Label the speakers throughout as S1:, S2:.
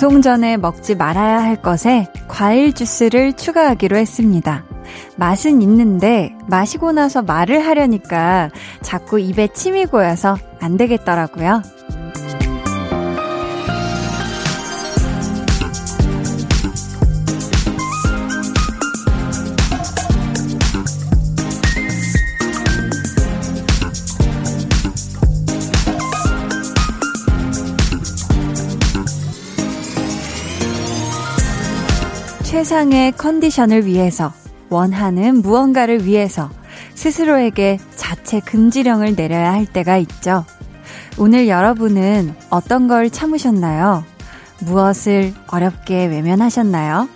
S1: 방송 전에 먹지 말아야 할 것에 과일 주스를 추가하기로 했습니다. 맛은 있는데 마시고 나서 말을 하려니까 자꾸 입에 침이 고여서 안 되겠더라고요. 최상의 컨디션을 위해서, 원하는 무언가를 위해서 스스로에게 자체 금지령을 내려야 할 때가 있죠. 오늘 여러분은 어떤 걸 참으셨나요? 무엇을 어렵게 외면하셨나요?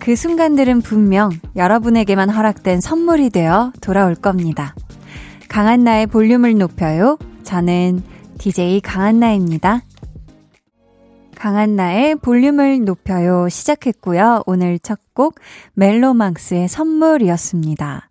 S1: 그 순간들은 분명 여러분에게만 허락된 선물이 되어 돌아올 겁니다. 강한나의 볼륨을 높여요. 저는 DJ 강한나입니다. 강한나의 볼륨을 높여요 시작했고요. 오늘 첫 곡 멜로망스의 선물이었습니다.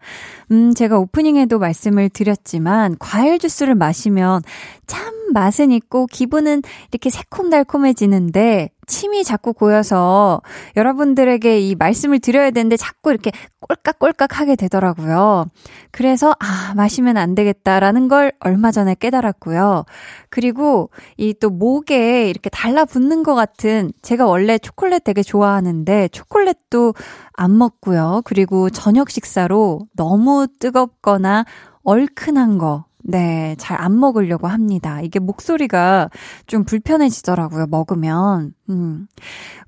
S1: 음, 제가 오프닝에도 말씀을 드렸지만 과일 주스를 마시면 참 맛은 있고 기분은 이렇게 새콤달콤해지는데 침이 자꾸 고여서 여러분들에게 이 말씀을 드려야 되는데 자꾸 이렇게 꼴깍꼴깍 하게 되더라고요. 그래서 아, 마시면 안 되겠다라는 걸 얼마 전에 깨달았고요. 그리고 이 또 목에 이렇게 달라붙는 것 같은 제가 원래 초콜릿 되게 좋아하는데 초콜릿도 안 먹고요. 그리고 저녁 식사로 너무 뜨겁거나 얼큰한 거 네, 잘 안 먹으려고 합니다. 이게 목소리가 좀 불편해지더라고요, 먹으면. 음.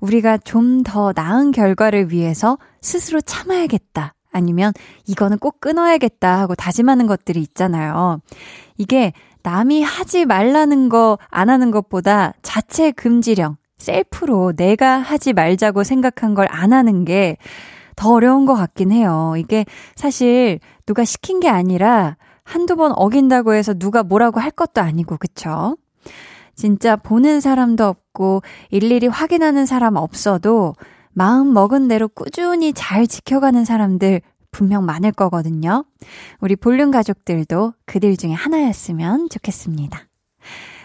S1: 우리가 좀 더 나은 결과를 위해서 스스로 참아야겠다. 아니면 이거는 꼭 끊어야겠다 하고 다짐하는 것들이 있잖아요. 이게 남이 하지 말라는 거 안 하는 것보다 자체 금지령, 셀프로 내가 하지 말자고 생각한 걸 안 하는 게 더 어려운 것 같긴 해요. 이게 사실 누가 시킨 게 아니라 한두 번 어긴다고 해서 누가 뭐라고 할 것도 아니고, 그쵸? 진짜 보는 사람도 없고 일일이 확인하는 사람 없어도 마음 먹은 대로 꾸준히 잘 지켜가는 사람들 분명 많을 거거든요. 우리 볼륨 가족들도 그들 중에 하나였으면 좋겠습니다.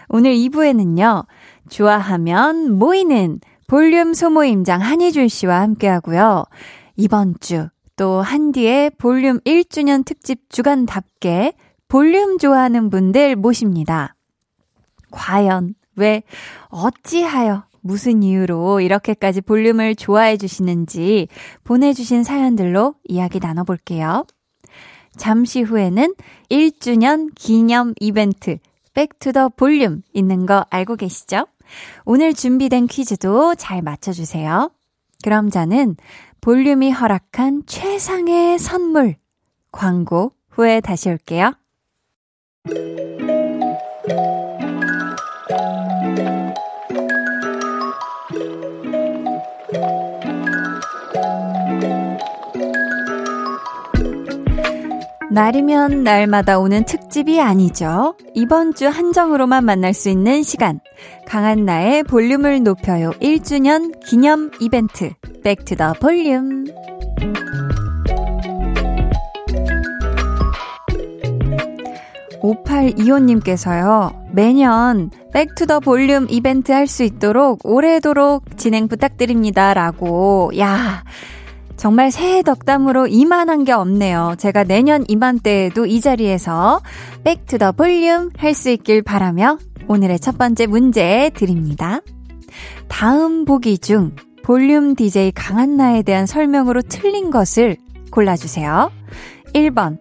S1: 오늘 2부에는요, 좋아하면 모이는 볼륨 소모임장 한희준 씨와 함께 하고요. 이번 주 또 한디의 볼륨 1주년 특집 주간답게 볼륨 좋아하는 분들 모십니다. 과연 왜 어찌하여 무슨 이유로 이렇게까지 볼륨을 좋아해 주시는지 보내주신 사연들로 이야기 나눠볼게요. 잠시 후에는 1주년 기념 이벤트 back to the 볼륨 있는 거 알고 계시죠? 오늘 준비된 퀴즈도 잘 맞춰주세요. 그럼 저는 볼륨이 허락한 최상의 선물 광고 후에 다시 올게요. 날이면 날마다 오는 특집이 아니죠. 이번 주 한정으로만 만날 수 있는 시간. 강한 나의 볼륨을 높여요 1주년 기념 이벤트. back to the 볼륨. 5825님께서요, 매년 back to the 볼륨 이벤트 할 수 있도록 오래도록 진행 부탁드립니다. 라고, 야, 정말 새해 덕담으로 이만한 게 없네요. 제가 내년 이맘때에도 이 자리에서 back to the 볼륨 할 수 있길 바라며 오늘의 첫 번째 문제 드립니다. 다음 보기 중 볼륨 DJ 강한나에 대한 설명으로 틀린 것을 골라주세요. 1번.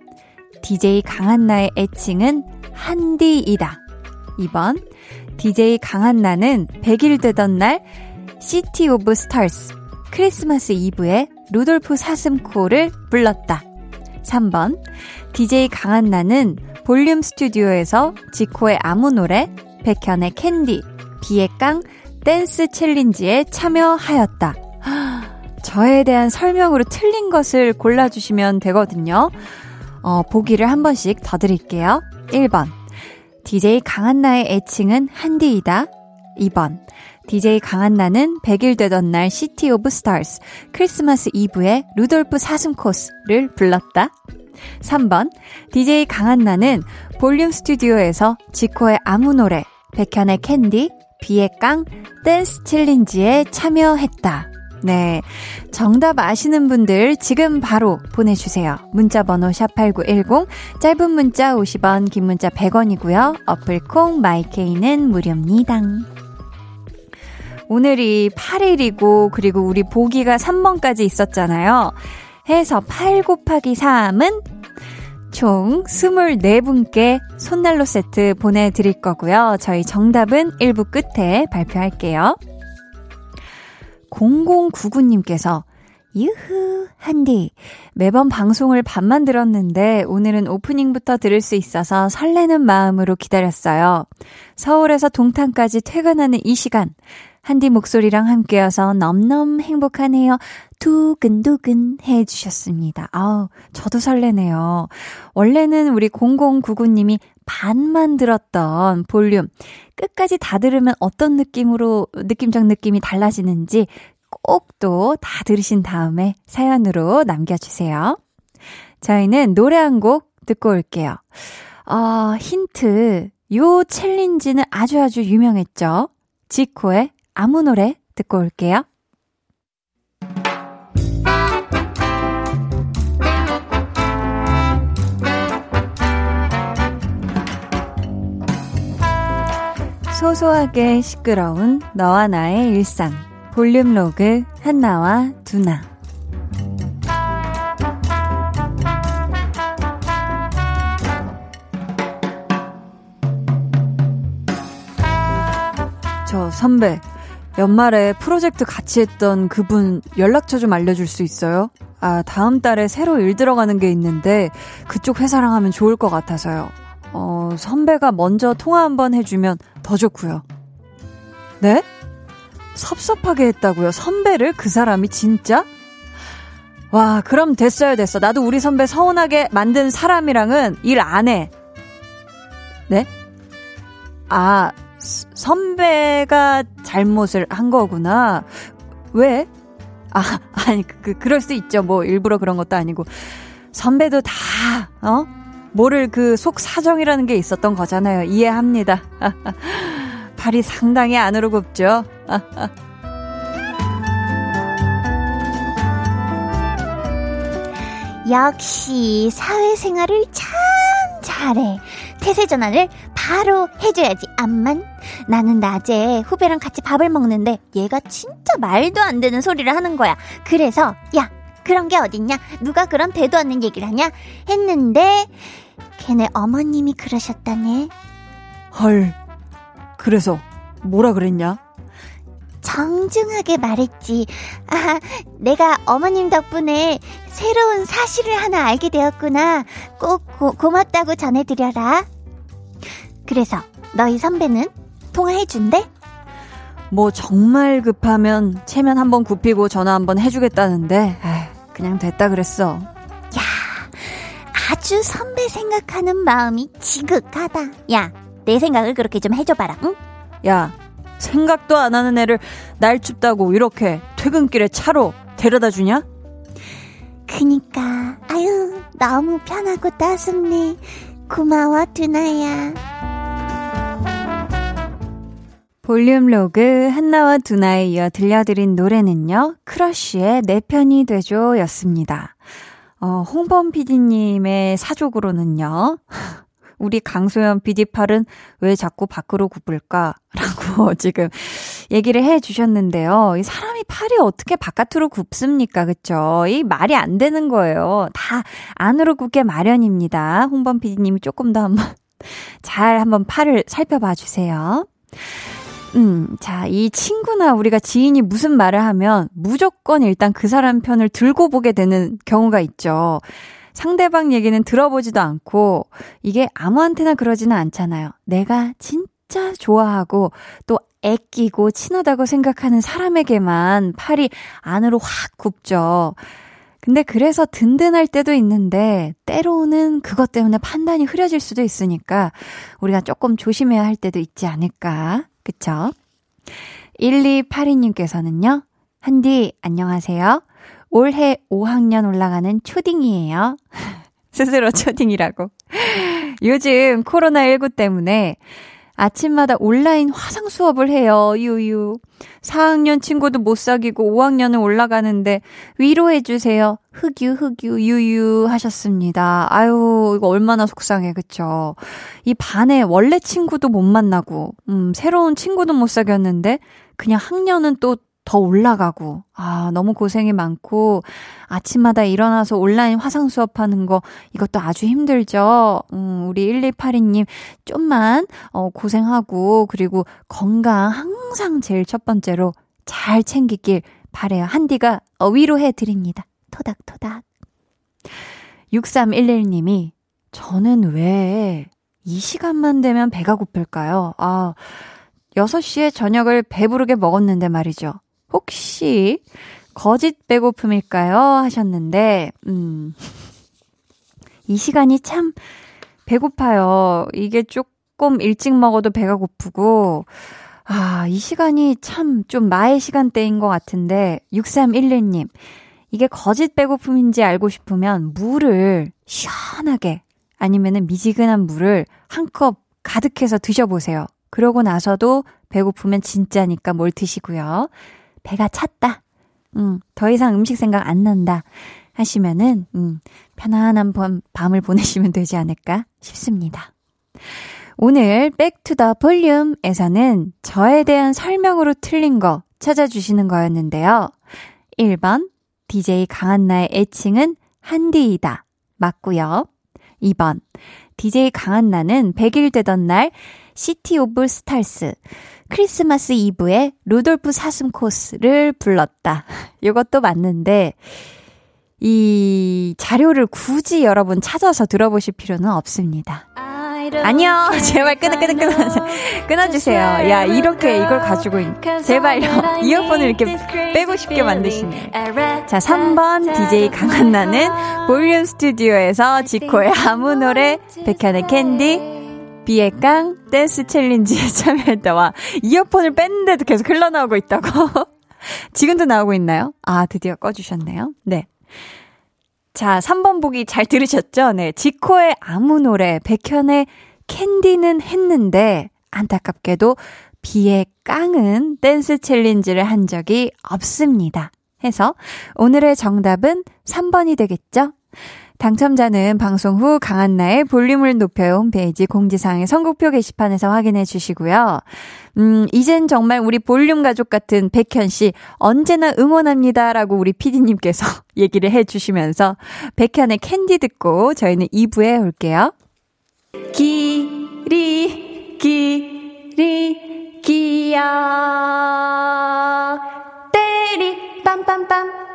S1: DJ 강한나의 애칭은 한디이다. 2번. DJ 강한나는 100일 되던 날 City of Stars 크리스마스 이브에 루돌프 사슴코를 불렀다. 3번. DJ 강한나는 볼륨 스튜디오에서 지코의 아무 노래, 백현의 캔디, 비의 깡, 댄스 챌린지에 참여하였다. 저에 대한 설명으로 틀린 것을 골라주시면 되거든요. 어, 보기를 한 번씩 더 드릴게요. 1번. DJ 강한나의 애칭은 한디이다. 2번. DJ 강한나는 100일 되던 날 City of Stars 크리스마스 이브에 루돌프 사슴코를 불렀다. 3번. DJ 강한나는 볼륨 스튜디오에서 지코의 아무 노래, 백현의 캔디, 비의 깡, 댄스 챌린지에 참여했다. 네. 정답 아시는 분들 지금 바로 보내주세요. 문자 번호 샵8910, 짧은 문자 50원, 긴 문자 100원이고요. 어플콩, 마이케이는 무료입니다. 오늘이 8일이고, 그리고 우리 보기가 3번까지 있었잖아요. 해서 8 곱하기 3은 총 24분께 손난로 세트 보내드릴 거고요. 저희 정답은 1부 끝에 발표할게요. 0099님께서 유후, 한디. 매번 방송을 반만 들었는데 오늘은 오프닝부터 들을 수 있어서 설레는 마음으로 기다렸어요. 서울에서 동탄까지 퇴근하는 이 시간. 한디 목소리랑 함께여서 넘넘 행복하네요. 두근두근 해주셨습니다. 아우, 저도 설레네요. 원래는 우리 0099님이 반만 들었던 볼륨. 끝까지 다 들으면 어떤 느낌으로, 느낌적 느낌이 달라지는지 꼭 또 다 들으신 다음에 사연으로 남겨주세요. 저희는 노래 한 곡 듣고 올게요. 어, 힌트. 요 챌린지는 아주 아주 유명했죠. 지코의 아무 노래 듣고 올게요. 소소하게 시끄러운 너와 나의 일상. 볼륨 로그 한나와 두나. 저 선배, 연말에 프로젝트 같이 했던 그분 연락처 좀 알려줄 수 있어요? 아, 다음 달에 새로 일 들어가는 게 있는데 그쪽 회사랑 하면 좋을 것 같아서요. 어, 선배가 먼저 통화 한번 해주면 더 좋고요. 네? 섭섭하게 했다고요? 선배를 그 사람이 진짜? 와, 그럼 됐어요, 됐어. 나도 우리 선배 서운하게 만든 사람이랑은 일 안 해. 네? 아, 선배가 잘못을 한 거구나. 왜? 아, 아니, 그, 그, 그럴 수 있죠. 뭐, 일부러 그런 것도 아니고. 선배도 다, 어? 모를 그 속 사정이라는 게 있었던 거잖아요. 이해합니다. 발이 상당히 안으로 굽죠.
S2: 역시 사회생활을 참 잘해. 태세 전환을 바로 해줘야지. 암만 나는 낮에 후배랑 같이 밥을 먹는데 얘가 진짜 말도 안 되는 소리를 하는 거야. 그래서 야 그런 게 어딨냐? 누가 그런 대도 않는 얘기를 하냐? 했는데 걔네 어머님이 그러셨다네.
S1: 헐. 그래서 뭐라 그랬냐?
S2: 정중하게 말했지. 아, 내가 어머님 덕분에 새로운 사실을 하나 알게 되었구나. 꼭 고, 고맙다고 전해드려라. 그래서 너희 선배는 통화해준대?
S1: 뭐 정말 급하면 체면 한번 굽히고 전화 한번 해주겠다는데 에이, 그냥 됐다 그랬어.
S2: 야, 아주 선배 생각하는 마음이 지극하다. 야, 내 생각을 그렇게 좀 해줘봐라. 응?
S1: 야, 생각도 안 하는 애를 날 춥다고 이렇게 퇴근길에 차로 데려다 주냐?
S2: 그니까 아유 너무 편하고 따숩네. 고마워 두나야.
S1: 볼륨 로그 한나와 두나에 이어 들려드린 노래는요. 크러쉬의 내 편이 돼줘 였습니다. 어, 홍범 PD님의 사족으로는요. 우리 강소연 PD 팔은 왜 자꾸 밖으로 굽을까? 라고 지금 얘기를 해 주셨는데요. 이 사람이 팔이 어떻게 바깥으로 굽습니까? 그쵸? 이 말이 안 되는 거예요. 다 안으로 굽게 마련입니다. 홍범 PD님이 조금 더 한번 잘 한번 팔을 살펴봐 주세요. 음, 자, 이 친구나 우리가 지인이 무슨 말을 하면 무조건 일단 그 사람 편을 들고 보게 되는 경우가 있죠. 상대방 얘기는 들어보지도 않고 이게 아무한테나 그러지는 않잖아요. 내가 진짜 좋아하고 또 애끼고 친하다고 생각하는 사람에게만 팔이 안으로 확 굽죠. 근데 그래서 든든할 때도 있는데 때로는 그것 때문에 판단이 흐려질 수도 있으니까 우리가 조금 조심해야 할 때도 있지 않을까. 그쵸? 1282님께서는요, 한디, 안녕하세요. 올해 5학년 올라가는 초딩이에요. 스스로 초딩이라고. 요즘 코로나19 때문에 아침마다 온라인 화상 수업을 해요. 유유. 4학년 친구도 못 사귀고 5학년은 올라가는데 위로해주세요. 흑유, 흑유, 유유 하셨습니다. 아유, 이거 얼마나 속상해, 그쵸? 이 반에 원래 친구도 못 만나고, 음, 새로운 친구도 못 사귀었는데, 그냥 학년은 또 더 올라가고, 아, 너무 고생이 많고, 아침마다 일어나서 온라인 화상 수업하는 거, 이것도 아주 힘들죠? 음, 우리 1282님, 좀만, 어, 고생하고, 그리고 건강 항상 제일 첫 번째로 잘 챙기길 바래요. 한디가 어, 위로해 드립니다. 토닥토닥. 6311님이, 저는 왜 이 시간만 되면 배가 고플까요? 아, 6시에 저녁을 배부르게 먹었는데 말이죠. 혹시 거짓 배고픔일까요? 하셨는데, 음, 이 시간이 참 배고파요. 이게 조금 일찍 먹어도 배가 고프고, 아, 이 시간이 참 좀 나의 시간대인 것 같은데, 6311님, 이게 거짓 배고픔인지 알고 싶으면 물을 시원하게, 아니면은 미지근한 물을 한 컵 가득해서 드셔보세요. 그러고 나서도 배고프면 진짜니까 뭘 드시고요. 배가 찼다. 음, 더 이상 음식 생각 안 난다. 하시면은, 음, 편안한 밤, 밤을 보내시면 되지 않을까 싶습니다. 오늘 back to the 볼륨에서는 저에 대한 설명으로 틀린 거 찾아주시는 거였는데요. 1번, DJ 강한나의 애칭은 한디이다. 맞고요. 2번, DJ 강한나는 100일 되던 날 City of Stars 크리스마스 이브에 루돌프 사슴코를 불렀다. 이것도 맞는데, 이 자료를 굳이 여러분 찾아서 들어보실 필요는 없습니다. 아니요. 제발 끊어, 끊어, 끊어. 끊어주세요. 야, 이렇게 이걸 가지고, 제발요. 이어폰을 이렇게 빼고 싶게 만드시네. 자, 3번 DJ 강한나는 볼륨 스튜디오에서 지코의 아무 노래, 백현의 캔디, 비의 깡 댄스 챌린지에 참여했다와 이어폰을 뺐는데도 계속 흘러나오고 있다고. 지금도 나오고 있나요? 아, 드디어 꺼주셨네요. 네. 자, 3번 보기 잘 들으셨죠? 네. 지코의 아무 노래, 백현의 캔디는 했는데, 안타깝게도 비의 깡은 댄스 challenge를 한 적이 없습니다. 해서 오늘의 정답은 3번이 되겠죠? 당첨자는 방송 후 강한나의 볼륨을 높여요 홈페이지 공지사항의 선곡표 게시판에서 확인해 주시고요. 음, 이젠 정말 우리 볼륨 가족 같은 백현 씨 언제나 응원합니다라고 우리 피디님께서 얘기를 해 주시면서 백현의 캔디 듣고 저희는 2부에 올게요. 기리 기리 기야 때리 빰빰빰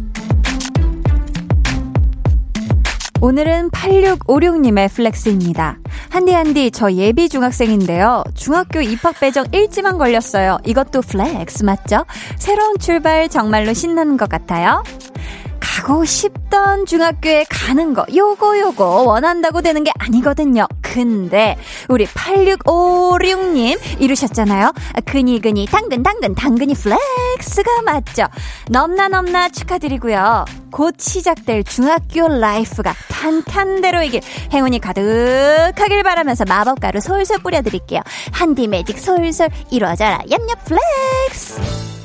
S1: 오늘은 8656님의 Flex입니다. 한디 한디 저 예비 중학생인데요. 중학교 입학 배정 1지망 걸렸어요. 이것도 flex 맞죠? 새로운 출발 정말로 신나는 것 같아요. 가고 싶던 중학교에 가는 거, 요거, 요거, 원한다고 되는 게 아니거든요. 근데, 우리 8656님, 이루셨잖아요. 그니, 당근, 당근, 당근이 flex가 맞죠. 넘나, 넘나 축하드리고요. 곧 시작될 중학교 life가 탄탄대로이길 행운이 가득하길 바라면서 마법가루 솔솔 뿌려드릴게요. 한디 매직 솔솔 이루어져라. 얌얌 flex!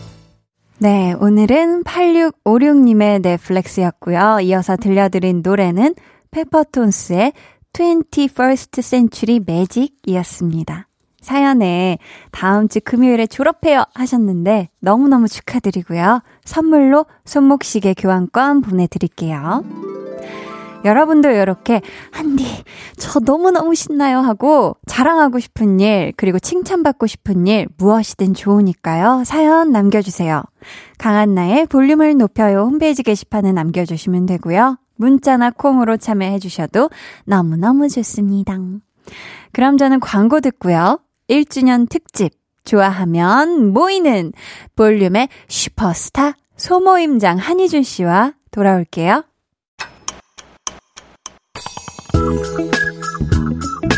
S1: 네, 오늘은 8656님의 넷플렉스였고요. 이어서 들려드린 노래는 페퍼톤스의 21st Century Magic이었습니다. 사연에 다음 주 금요일에 졸업해요 하셨는데 너무너무 축하드리고요. 선물로 손목시계 교환권 보내드릴게요. 여러분도 이렇게 한디 저 너무너무 신나요 하고 자랑하고 싶은 일 그리고 칭찬받고 싶은 일 무엇이든 좋으니까요. 사연 남겨주세요. 강한나의 볼륨을 높여요 홈페이지 게시판에 남겨주시면 되고요. 문자나 콩으로 참여해 주셔도 너무너무 좋습니다. 그럼 저는 광고 듣고요. 1주년 특집 좋아하면 모이는 볼륨의 슈퍼스타 소모임장 한희준 씨와 돌아올게요.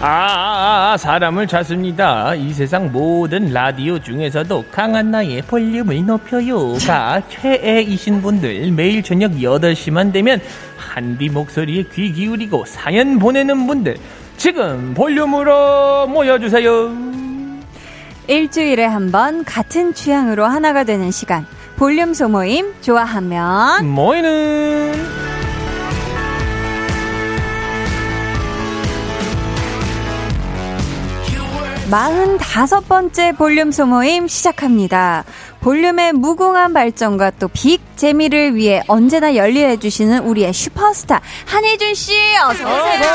S3: 아, 아, 아, 사람을 찾습니다. 이 세상 모든 라디오 중에서도 강한 나의 볼륨을 높여요가 최애이신 분들 매일 저녁 8시만 되면 한디 목소리에 귀 기울이고 사연 보내는 분들 지금 볼륨으로 모여주세요.
S1: 일주일에 한 번 같은 취향으로 하나가 되는 시간. 볼륨 소모임 좋아하면
S3: 모이는
S1: 45번째 볼륨 소모임 시작합니다. 볼륨의 무궁한 발전과 또 big 재미를 위해 언제나 열일해주시는 우리의 슈퍼스타 한희준 씨 어서오세요.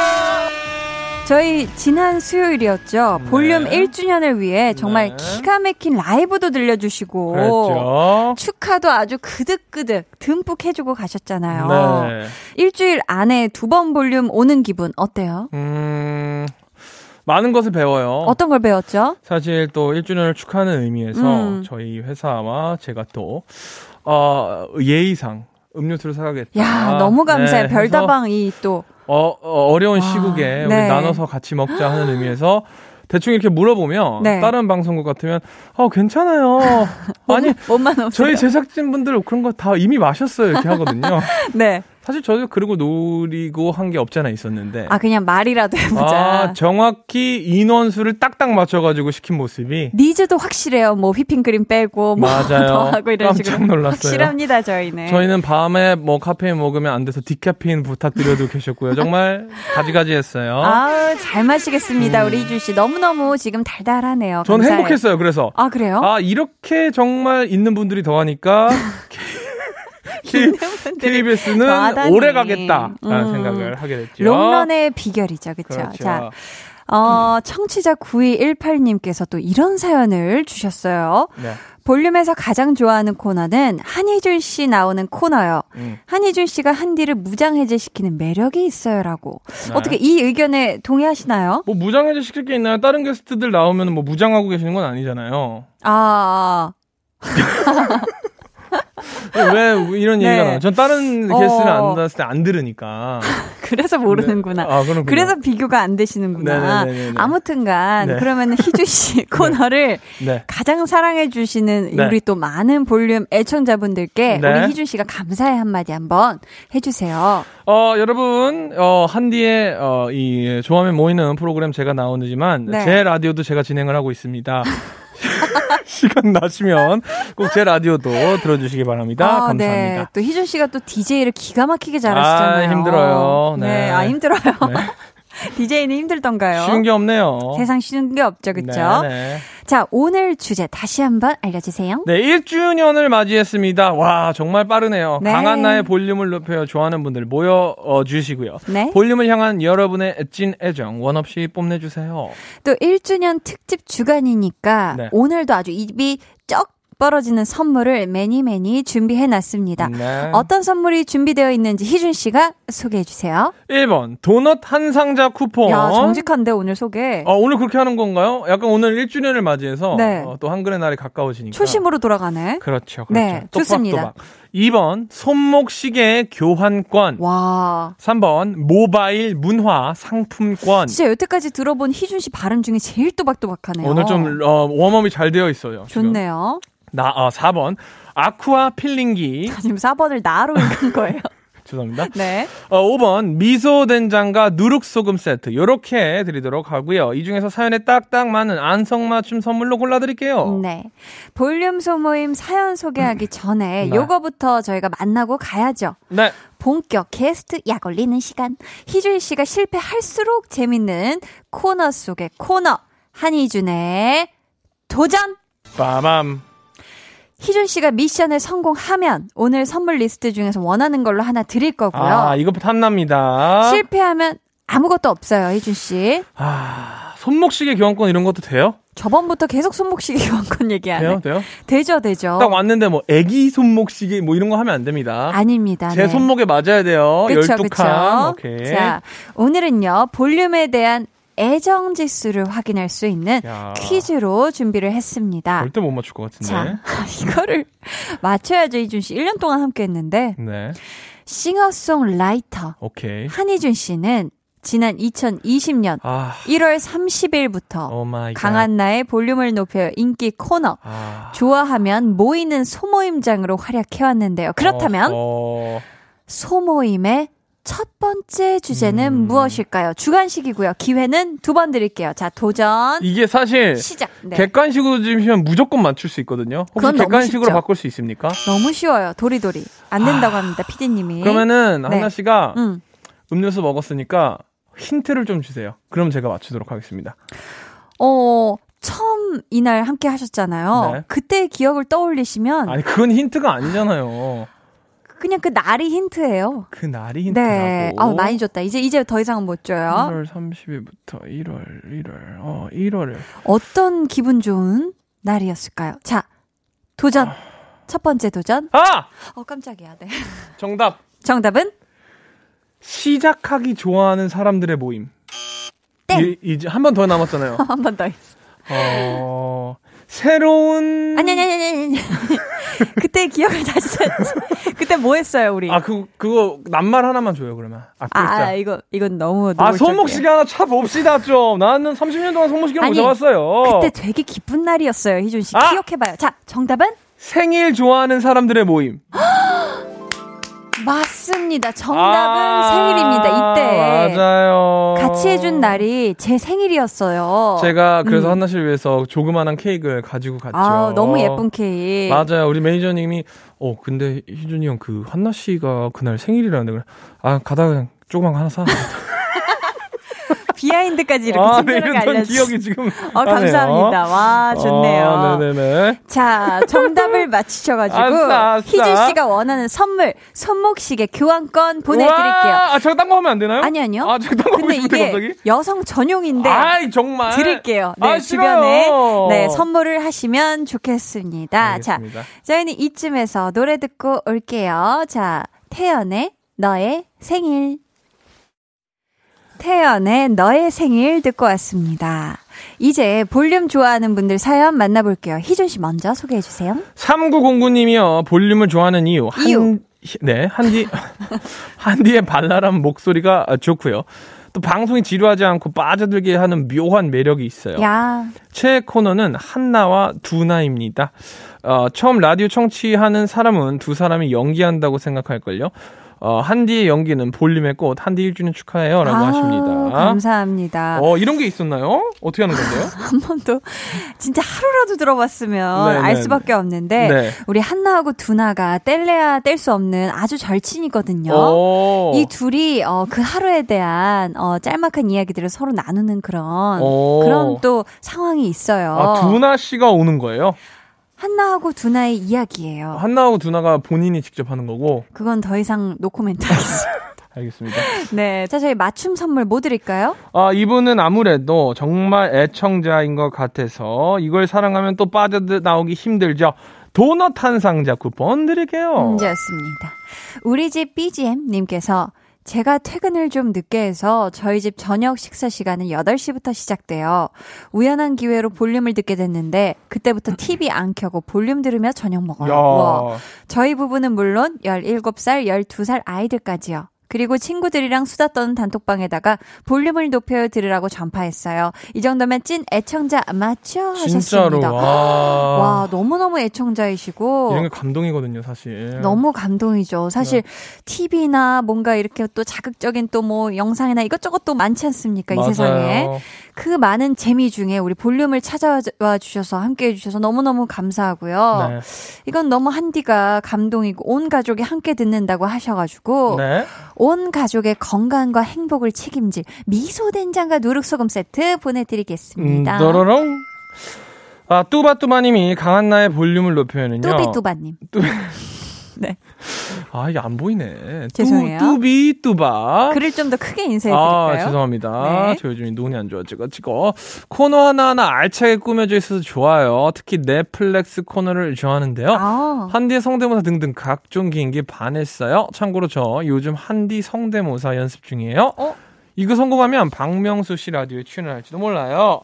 S1: 저희 지난 수요일이었죠.
S3: 네.
S1: 볼륨 1주년을 위해 정말
S3: 네.
S1: 기가 막힌 라이브도 들려주시고
S3: 그랬죠.
S1: 축하도 아주 그득그득 듬뿍 해주고 가셨잖아요.
S3: 네.
S1: 일주일 안에 두 번 볼륨 오는 기분 어때요?
S3: 음, 많은 것을 배워요.
S1: 어떤 걸 배웠죠?
S3: 사실 또 1주년을 축하하는 의미에서
S1: 음.
S3: 저희 회사와 제가 또, 어, 예의상 음료수를 사가겠다.
S1: 야, 너무.
S3: 네, 해서
S1: 별다방이 또.
S3: 어, 어, 어려운
S1: 와,
S3: 시국에
S1: 네.
S3: 우리 나눠서 같이 먹자 하는 의미에서 대충 이렇게 물어보면
S1: 네.
S3: 다른 방송국 같으면 어 괜찮아요. 아니. 저희 제작진 분들 그런 거 다 이미 마셨어요 이렇게 하거든요.
S1: 네.
S3: 사실 저도 그러고 노리고 한 게 없잖아 있었는데.
S1: 아, 그냥 말이라도 해보자.
S3: 아, 정확히 인원수를 딱딱 맞춰가지고 시킨 모습이
S1: needs도 확실해요. 뭐 휘핑크림 빼고 뭐
S3: 맞아요.
S1: 더 하고 이런
S3: 깜짝
S1: 식으로.
S3: 놀랐어요.
S1: 확실합니다, 저희는.
S3: 저희는 밤에 뭐 카페인 먹으면 안 돼서 디카페인 부탁드려도 계셨고요. 정말 가지가지했어요.
S1: 아우, 잘 마시겠습니다. 우리 희준 씨. 너무 너무 지금 달달하네요.
S3: 음. 저는
S1: 감사해요.
S3: 행복했어요. 그래서
S1: 아, 그래요?
S3: 아 이렇게 정말 있는 분들이 더하니까 KBS는
S1: 더하다니.
S3: 오래 가겠다 라는
S1: 음.
S3: 생각을 하게 됐죠.
S1: 롱런의 비결이죠. 그쵸?
S3: 그렇죠.
S1: 자, 어, 청취자 9218님께서 또 이런 사연을 주셨어요.
S3: 네.
S1: 볼륨에서 가장 좋아하는 코너는 한희준 씨 나오는 코너요.
S3: 음.
S1: 한희준 씨가 한디를 무장해제시키는 매력이 있어요라고.
S3: 네.
S1: 어떻게 이 의견에 동의하시나요?
S3: 뭐 무장해제 시킬 게 있나요? 다른 게스트들 나오면 뭐 무장하고 계시는 건 아니잖아요.
S1: 아,
S3: 왜 이런
S1: 네.
S3: 얘기가 나요? 전 다른
S1: 어.
S3: 게스트를 안 나왔을 때 안 들으니까.
S1: 그래서 모르는구나.
S3: 아, 그렇군요.
S1: 그래서 비교가 안 되시는구나.
S3: 네네네네네.
S1: 아무튼간
S3: 네.
S1: 그러면 희준 씨 코너를
S3: 네.
S1: 가장 사랑해 주시는
S3: 네.
S1: 우리 또 많은 볼륨 애청자분들께
S3: 네.
S1: 우리 희준 씨가 감사의 한마디 한번 해주세요.
S3: 어, 여러분, 어, 한디의, 어, 이, 좋아하면 모이는 프로그램 제가 나오지만,
S1: 네.
S3: 제 라디오도 제가 진행을 하고 있습니다. 시간 나시면 꼭 제 라디오도 들어주시기 바랍니다.
S1: 아,
S3: 감사합니다.
S1: 네. 또 희준 씨가 또 DJ를 기가 막히게 잘하시잖아요.
S3: 아, 힘들어요. 네.
S1: 아 힘들어요.
S3: 네.
S1: DJ는 힘들던가요?
S3: 쉬운 게 없네요.
S1: 세상 쉬운 게 없죠, 그쵸?
S3: 네, 네.
S1: 자, 오늘 주제 다시 한번 알려주세요.
S3: 네, 1주년을 맞이했습니다. 와, 정말 빠르네요.
S1: 네.
S3: 강한 나의 볼륨을 높여 좋아하는 분들 모여 어, 주시고요.
S1: 네.
S3: 볼륨을 향한 여러분의 찐 애정 원 없이 뽐내주세요.
S1: 또 1주년 특집 주간이니까
S3: 네.
S1: 오늘도 아주 입이 쩍 벌어지는 선물을 매니 매니 준비해 놨습니다.
S3: 네.
S1: 어떤 선물이 준비되어 있는지 희준 씨가 소개해 주세요.
S3: 1번 도넛 한 상자 쿠폰.
S1: 야, 정직한데 오늘 소개.
S3: 어, 오늘 그렇게 하는 건가요? 약간 오늘 1주년을 맞이해서
S1: 네.
S3: 어, 또 한글의 날이 가까워지니까.
S1: 초심으로 돌아가네.
S3: 그렇죠. 그렇죠.
S1: 네, 좋습니다.
S3: 또박또박. 2번 손목 시계 교환권.
S1: 와.
S3: 3번 모바일 문화 상품권.
S1: 진짜 여태까지 들어본 희준 씨 발음 중에 제일 또박또박하네요.
S3: 오늘 좀 어, 웜업이 잘 되어 있어요. 지금.
S1: 좋네요.
S3: 나 어, 4번 아쿠아 필링기.
S1: 지금 4번을 나로 읽은 거예요.
S3: 죄송합니다.
S1: 네.
S3: 어, 5번 미소 된장과 누룩 소금 세트 요렇게 드리도록 하고요. 이 중에서 사연에 딱딱 맞는 안성 맞춤 선물로 골라 드릴게요.
S1: 네. 볼륨 소모임 사연 소개하기 전에
S3: 네.
S1: 요거부터 저희가 만나고 가야죠.
S3: 네.
S1: 본격 게스트 약 올리는 시간. 희준 씨가 실패할수록 재밌는 코너 속의 코너. 한희준의 도전!
S3: 빠밤.
S1: 희준 씨가 미션에 성공하면 오늘 선물 리스트 중에서 원하는 걸로 하나 드릴 거고요.
S3: 아, 이거 탐납니다.
S1: 실패하면 아무것도 없어요, 희준 씨.
S3: 아, 손목시계 교환권 이런 것도 돼요?
S1: 저번부터 계속 손목시계 교환권 얘기하네.
S3: 돼요? 돼요?
S1: 되죠, 되죠.
S3: 딱 왔는데 뭐 애기 손목시계 뭐 이런 거 하면 안 됩니다.
S1: 아닙니다.
S3: 제
S1: 네.
S3: 손목에 맞아야 돼요.
S1: 그쵸,
S3: 12칸.
S1: 그쵸.
S3: 오케이.
S1: 자, 오늘은요, 볼륨에 대한 애정 지수를 확인할 수 있는
S3: 야.
S1: 퀴즈로 준비를 했습니다.
S3: 절대 못 맞출 것 같은데.
S1: 자, 이거를 맞춰야죠, 희준 씨. 1년 동안 함께 했는데,
S3: 네.
S1: 싱어송라이터
S3: 오케이.
S1: 한희준 씨는 지난 2020년
S3: 아,
S1: 1월 30일부터
S3: oh my god.
S1: 강한나의 볼륨을 높여 인기 코너
S3: 아.
S1: 좋아하면 모이는 소모임장으로 활약해왔는데요. 그렇다면
S3: 어, 어,
S1: 소모임의 첫 번째 주제는
S3: 음.
S1: 무엇일까요? 주관식이고요. 기회는 두 번 드릴게요. 자, 도전
S3: 이게 사실
S1: 시작. 네.
S3: 객관식으로 주시면 무조건 맞출 수 있거든요. 혹시 객관식으로. 바꿀 수 있습니까?
S1: 너무 쉬워요. 도리도리. 안 된다고 합니다. 피디님이.
S3: 그러면은
S1: 네.
S3: 한나 씨가
S1: 음.
S3: 음료수 먹었으니까 힌트를 좀 주세요. 그럼 제가 맞추도록 하겠습니다.
S1: 어, 처음 이날 함께 하셨잖아요.
S3: 네.
S1: 그때 기억을 떠올리시면
S3: 아니 그건 힌트가 아니잖아요.
S1: 그냥 그 날이 힌트예요.
S3: 그 날이 힌트라고.
S1: 네. 아, 많이 줬다. 이제 이제 더 이상은 못 줘요.
S3: 1월 30일부터 1월 1월 어 1월에
S1: 어떤 기분 좋은 날이었을까요? 자, 도전. 첫 번째 도전.
S3: 아
S1: 어, 깜짝이야. 네.
S3: 정답
S1: 정답은
S3: 시작하기 좋아하는 사람들의 모임.
S1: 땡.
S3: 이, 이제 한 번 더 남았잖아요.
S1: 한 번 더 있어.
S3: 어 새로운
S1: 아니, 아니, 아니, 아니. 그때 기억을 다시 찾지. 그때 뭐 했어요, 우리?
S3: 아, 그, 그거, 낱말 하나만 줘요, 그러면. 아,
S1: 아,
S3: 글자.
S1: 이거, 이건 너무.
S3: 아. 손목시계 하나 차 봅시다, 좀. 나는 30년 동안 손목시계를 못
S1: 아니,
S3: 잡았어요.
S1: 그때 되게 기쁜 날이었어요, 희준 씨.
S3: 아!
S1: 기억해봐요. 자, 정답은?
S3: 생일 좋아하는 사람들의 모임.
S1: 맞습니다. 정답은
S3: 아,
S1: 생일입니다. 이때.
S3: 맞아요.
S1: 같이 해준 날이 제 생일이었어요.
S3: 제가 그래서
S1: 음.
S3: 한나 씨를 위해서 조그만한 케이크를 가지고 갔죠.
S1: 아, 너무 예쁜 케이크.
S3: 맞아요. 우리 매니저님이, 어, 근데 희준이 형 그 한나 씨가 그날 생일이라는데. 아, 가다가 그냥 조그만 거 하나 사.
S1: 비하인드까지 이렇게
S3: 아, 네,
S1: 친절하게
S3: 이런
S1: 알려주세요.
S3: 기억이 지금.
S1: 어, 감사합니다. 와, 좋네요.
S3: 아, 네네네.
S1: 자, 정답을 맞추셔가지고
S3: 아싸, 아싸.
S1: 희준 씨가 원하는 선물 손목시계 교환권 보내드릴게요.
S3: 우와, 아, 제가 딴거 하면 안 되나요?
S1: 아니 아니요.
S3: 아, 제가 딴거
S1: 근데 이게
S3: 갑자기?
S1: 여성 전용인데
S3: 아이, 정말.
S1: 드릴게요. 네,
S3: 아,
S1: 주변에. 네 선물을 하시면 좋겠습니다. 자,
S3: 알겠습니다.
S1: 저희는 이쯤에서 노래 듣고 올게요. 자, 태연의 너의 생일. 태연의 너의 생일 듣고 왔습니다. 이제 볼륨 좋아하는 분들 사연 만나볼게요. 희준 씨 먼저 소개해 주세요.
S3: 3909님이요. 볼륨을 좋아하는 이유. 한,
S1: 이유.
S3: 네, 한디, 한디의 발랄한 목소리가 좋고요. 또 방송이 지루하지 않고 빠져들게 하는 묘한 매력이 있어요.
S1: 야,
S3: 최애 코너는 한나와 두나입니다. 어, 처음 라디오 청취하는 사람은 두 사람이 연기한다고 생각할걸요. 어, 한디의 연기는 볼륨의 꽃, 한디 1주년 축하해요. 라고
S1: 아,
S3: 하십니다.
S1: 감사합니다.
S3: 어, 이런 게 있었나요? 어떻게 하는 건데요?
S1: 한 번도 진짜 하루라도 들어봤으면
S3: 네,
S1: 알
S3: 네,
S1: 수밖에 없는데
S3: 네.
S1: 우리 한나하고 두나가 뗄래야 뗄 수 없는 아주 절친이거든요.
S3: 오.
S1: 이 둘이 어, 그 하루에 대한 어, 짤막한 이야기들을 서로 나누는 그런
S3: 오.
S1: 그런 또 상황이 있어요.
S3: 아, 두나 씨가 오는 거예요?
S1: 한나하고 두나의 이야기예요.
S3: 한나하고 두나가 본인이 직접 하는 거고.
S1: 그건 더 이상 노코멘트 하겠습니다.
S3: 알겠습니다.
S1: 네, 자 저희 맞춤 선물 뭐 드릴까요?
S3: 아, 이분은 아무래도 정말 애청자인 것 같아서 이걸 사랑하면 또 빠져나오기 힘들죠. 도넛 한 상자 쿠폰 드릴게요.
S1: 음, 좋습니다. 우리 집 BGM님께서 제가 퇴근을 좀 늦게 해서 저희 집 저녁 식사 시간은 8시부터 시작돼요. 우연한 기회로 볼륨을 듣게 됐는데 그때부터 TV 안 켜고 볼륨 들으며 저녁 먹어요.
S3: 야.
S1: 와. 저희 부부는 물론 17살, 12살 아이들까지요. 그리고 친구들이랑 수다 떠는 단톡방에다가 볼륨을 높여 들으라고 전파했어요. 이 정도면 찐 애청자 맞죠? 하셨습니다.
S3: 진짜로. 와.
S1: 와, 너무너무 애청자이시고.
S3: 이런 게 감동이거든요, 사실.
S1: 너무 감동이죠. 사실
S3: 네.
S1: TV나 뭔가 이렇게 또 자극적인 또 뭐 영상이나 이것저것 또 많지 않습니까? 이
S3: 맞아요.
S1: 세상에. 그 많은 재미 중에 우리 볼륨을 찾아와 주셔서 함께 해 주셔서 너무너무 감사하고요.
S3: 네.
S1: 이건 너무 한디가 감동이고 온 가족이 함께 듣는다고 하셔가지고
S3: 네.
S1: 온 가족의 건강과 행복을 책임질 미소 된장과 누룩소금 세트
S3: 음,
S1: 보내드리겠습니다.
S3: 또로롱. 아, 뚜바뚜바님이 강한나의 볼륨을 높여는요.
S1: 뚜비뚜바님. 네.
S3: 아, 이게 안 보이네.
S1: 죄송해요.
S3: 뚜, 뚜비, 뚜바.
S1: 글을 좀 더 크게 인쇄해드릴까요?
S3: 아, 죄송합니다.
S1: 네.
S3: 저 요즘 눈이 안 좋아지고 찍어. 코너 하나하나 알차게 꾸며져 있어서 좋아요. 특히 넷플렉스 코너를 좋아하는데요.
S1: 아.
S3: 한디 성대모사 등등 각종 기인기 반했어요. 참고로 저 요즘 한디 성대모사 연습 중이에요.
S1: 어?
S3: 이거 성공하면 박명수 씨 라디오에 출연할지도 몰라요.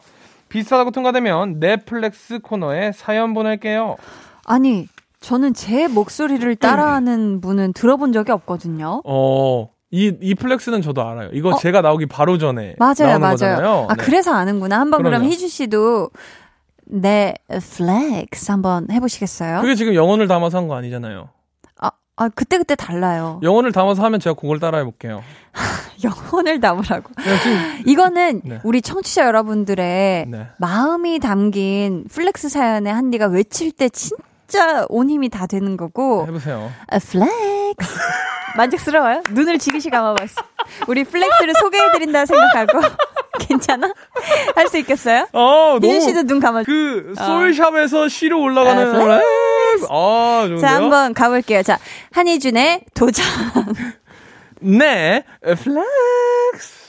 S3: 비슷하다고 통과되면 넷플렉스 코너에 사연 보낼게요.
S1: 아니, 저는 제 목소리를 따라하는 분은 들어본 적이 없거든요.
S3: 어, 이, 이 flex는 저도 알아요. 이거 제가 나오기 바로 전에
S1: 맞아요, 맞아요.
S3: 거잖아요.
S1: 아,
S3: 네.
S1: 그래서 아는구나. 한번 그럼. 희준 씨도 네, flex 한번 해보시겠어요?
S3: 그게 지금 영혼을 담아서 한 거 아니잖아요.
S1: 아, 아, 그때그때 달라요.
S3: 영혼을 담아서 하면 제가 그걸 따라 해 볼게요.
S1: 영혼을 담으라고.
S3: 지금
S1: 이거는
S3: 네.
S1: 우리 청취자 여러분들의
S3: 네.
S1: 마음이 담긴 flex 사연에 한디가 외칠 때 진짜 온 힘이 다 되는 거고.
S3: 해보세요.
S1: 아, flex. 만족스러워요? 눈을 지그시 감아봤어. 우리 flex를 소개해드린다 생각하고. 괜찮아? 할 수 있겠어요?
S3: 어, 너무
S1: 씨도 눈 감아.
S3: 그 솔 샵에서 시로 올라가는
S1: 아, flex.
S3: 아, 좋은데요?
S1: 자, 한번 가볼게요. 자, 한희준의 도전.
S3: 네, 플렉스.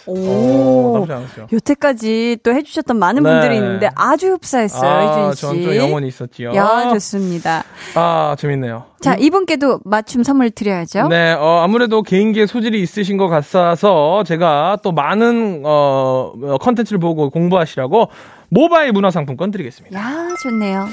S3: 오, 나쁘지 않았어요.
S1: 여태까지 또 해주셨던 많은
S3: 네.
S1: 분들이 있는데 아주 흡사했어요,
S3: 아,
S1: 희준 씨.
S3: 전또 영혼이 있었지요.
S1: 야, 좋습니다.
S3: 아, 재밌네요.
S1: 자, 이분께도 맞춤 선물 드려야죠.
S3: 네, 어, 아무래도 개인기에 소질이 있으신 것 같아서 제가 또 많은, 어, 어, 컨텐츠를 보고 공부하시라고 모바일 문화상품권 드리겠습니다.
S1: 야, 좋네요.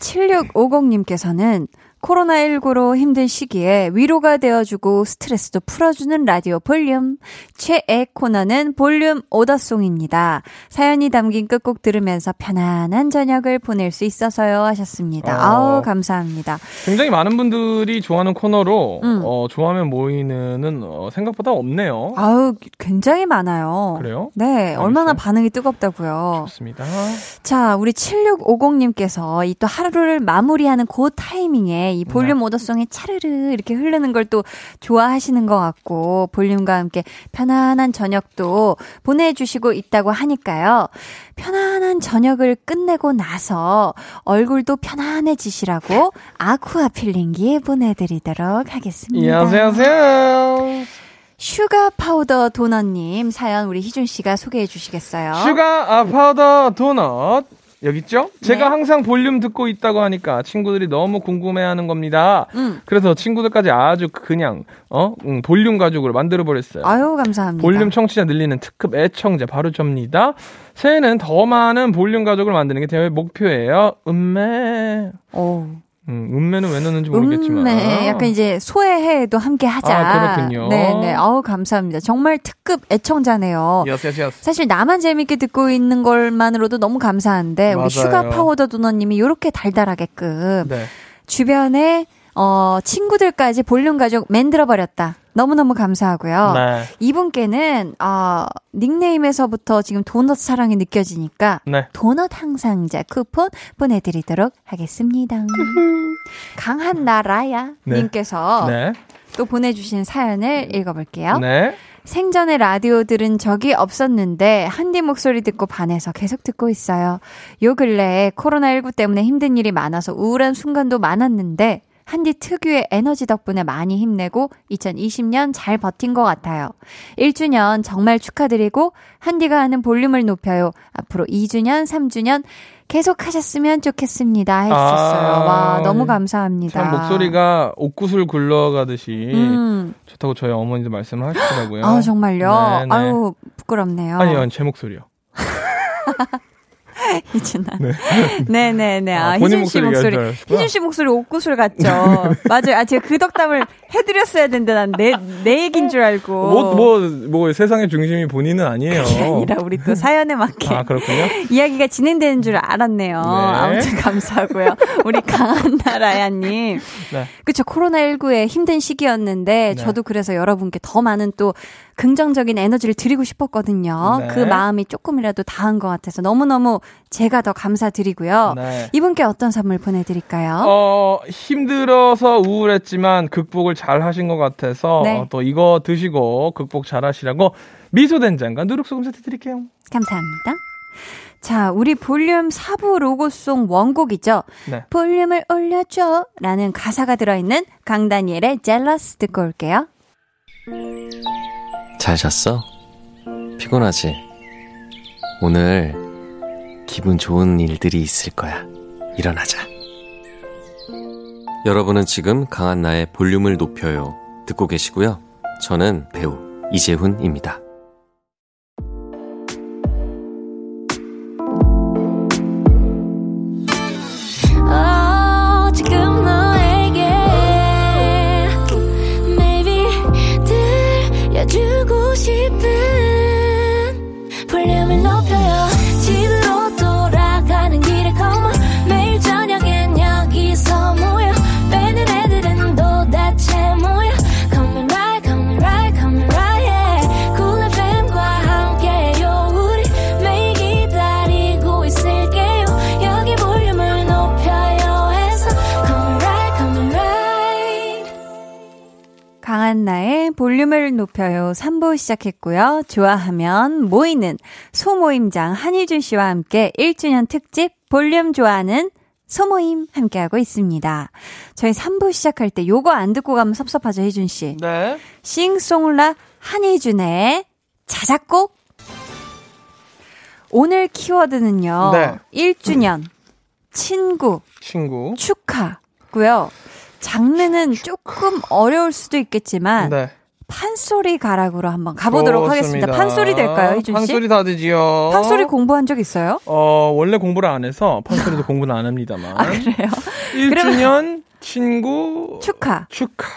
S1: 7650님께서는 코로나19로 힘든 시기에 위로가 되어주고 스트레스도 풀어주는 라디오 볼륨. 최애 코너는 볼륨 order song입니다. 사연이 담긴 끝곡 들으면서 편안한 저녁을 보낼 수 있어서요 하셨습니다.
S3: 어.
S1: 아우, 감사합니다.
S3: 굉장히 많은 분들이 좋아하는 코너로,
S1: 음.
S3: 어, 좋아하면 모이는은 어, 생각보다 없네요.
S1: 아우, 굉장히 많아요.
S3: 그래요?
S1: 네, 얼마나
S3: 알겠어요.
S1: 반응이 뜨겁다고요.
S3: 좋습니다.
S1: 자, 우리 7650님께서 이 또 하루를 마무리하는 그 타이밍에 이 볼륨 오더송에 차르르 이렇게 흐르는 걸 또 좋아하시는 것 같고, 볼륨과 함께 편안한 저녁도 보내주시고 있다고 하니까요. 편안한 저녁을 끝내고 나서 얼굴도 편안해지시라고 aqua peeling기 보내드리도록 하겠습니다.
S3: 안녕하세요.
S1: sugar 파우더 도넛님 사연 우리 희준 씨가 소개해 주시겠어요?
S3: sugar 아, 파우더 도넛. 여기 있죠? 제가
S1: 네.
S3: 항상 볼륨 듣고 있다고 하니까 친구들이 너무 궁금해하는 겁니다.
S1: 음.
S3: 그래서 친구들까지 아주 그냥 어 음, 볼륨 가족으로 만들어 버렸어요.
S1: 아유 감사합니다.
S3: 볼륨 청취자 늘리는 특급 애청자 바로 접니다. 새해는 더 많은 볼륨 가족을 만드는 게 제 목표예요. 음매.
S1: 오.
S3: 음, 음매는 왜 넣는지 모르겠지만.
S1: 네, 약간 이제 소의 해도 함께 하자.
S3: 아, 그렇군요.
S1: 네, 네. 아우 감사합니다. 정말 특급 애청자네요.
S3: yes yes yes.
S1: 사실 나만 재밌게 듣고 있는 것만으로도 너무 감사한데
S3: 맞아요.
S1: 우리 sugar 파우더 도넛님이 이렇게 달달하게끔
S3: 네.
S1: 주변에 어 친구들까지 볼륨 가족 만들어 버렸다. 너무너무 감사하고요.
S3: 네.
S1: 이분께는 어 닉네임에서부터 지금 도넛 사랑이 느껴지니까
S3: 네.
S1: 도넛 항상자 쿠폰 보내드리도록 하겠습니다. 강한 나라야
S3: 네.
S1: 님께서
S3: 네.
S1: 또 보내주신 사연을 읽어볼게요.
S3: 네.
S1: 생전에 라디오 들은 적이 없었는데 한디 목소리 듣고 반해서 계속 듣고 있어요. 요 근래에 코로나19 때문에 힘든 일이 많아서 우울한 순간도 많았는데 한디 특유의 에너지 덕분에 많이 힘내고 2020년 잘 버틴 것 같아요. 1주년 정말 축하드리고 한디가 하는 볼륨을 높여요. 앞으로 2주년, 3주년 계속 하셨으면 좋겠습니다. 해주셨어요.
S3: 아,
S1: 와, 너무 감사합니다.
S3: 참 목소리가 옥구슬 굴러가듯이
S1: 음.
S3: 좋다고 저희 어머니도 말씀을 하시더라고요.
S1: 아, 정말요?
S3: 네, 네.
S1: 아유, 부끄럽네요.
S3: 아니요, 제 목소리요.
S1: 희준아. 네. 네네
S3: 아,
S1: 아, 희준 씨
S3: 목소리.
S1: 희준 씨 목소리 옥구슬 같죠? 맞아요. 아, 제가 그 덕담을 해드렸어야 되는데 난 내, 내 얘기인 줄 알고.
S3: 뭐, 뭐, 뭐, 세상의 중심이 본인은 아니에요.
S1: 그게 아니라 우리 또 사연에 맞게
S3: 아, 그렇군요.
S1: 이야기가 진행되는 줄 알았네요.
S3: 네.
S1: 아무튼 감사하고요. 우리 강한 나 라야님.
S3: 네.
S1: 그쵸. 코로나19의 힘든 시기였는데,
S3: 네.
S1: 저도 그래서 여러분께 더 많은 또 긍정적인 에너지를 드리고 싶었거든요.
S3: 네.
S1: 그 마음이 조금이라도 닿은 것 같아서 너무너무 제가 더 감사드리고요.
S3: 네.
S1: 이분께 어떤 선물 보내드릴까요?
S3: 어, 힘들어서 우울했지만 극복을 잘 하신 것 같아서
S1: 네.
S3: 어, 또 이거 드시고 극복 잘 하시라고 미소된장과 누룩소금 세트 드릴게요.
S1: 감사합니다. 자, 우리 볼륨 4부 로고송 원곡이죠.
S3: 네.
S1: 볼륨을 올려줘 라는 가사가 들어있는 강다니엘의 젤러스 듣고 올게요.
S4: 잘 잤어? 피곤하지? 오늘 기분 좋은 일들이 있을 거야. 일어나자. 여러분은 지금 강한 나의 볼륨을 높여요. 듣고 계시고요. 저는 배우 이재훈입니다.
S1: 한나의 볼륨을 높여요 3부 시작했고요. 좋아하면 모이는 소모임장 한희준 씨와 함께 1주년 특집 볼륨 좋아하는 소모임 함께하고 있습니다. 저희 3부 시작할 때 요거 안 듣고 가면 섭섭하죠, 희준 씨.
S3: 네.
S1: 싱송라 한희준의 자작곡 오늘 키워드는요.
S3: 네.
S1: 1주년 친구
S3: 친구.
S1: 축하고요. 장르는 조금 어려울 수도 있겠지만
S3: 네.
S1: 판소리 가락으로 한번 가보도록 하겠습니다.
S3: 좋습니다.
S1: 판소리 될까요, 희준 씨?
S3: 판소리 다 되지요.
S1: 판소리 공부한 적 있어요?
S3: 어, 원래 공부를 안 해서 판소리도 공부는 안 합니다만.
S1: 아 그래요?
S3: 1주년 친구
S1: 축하.
S3: 축하.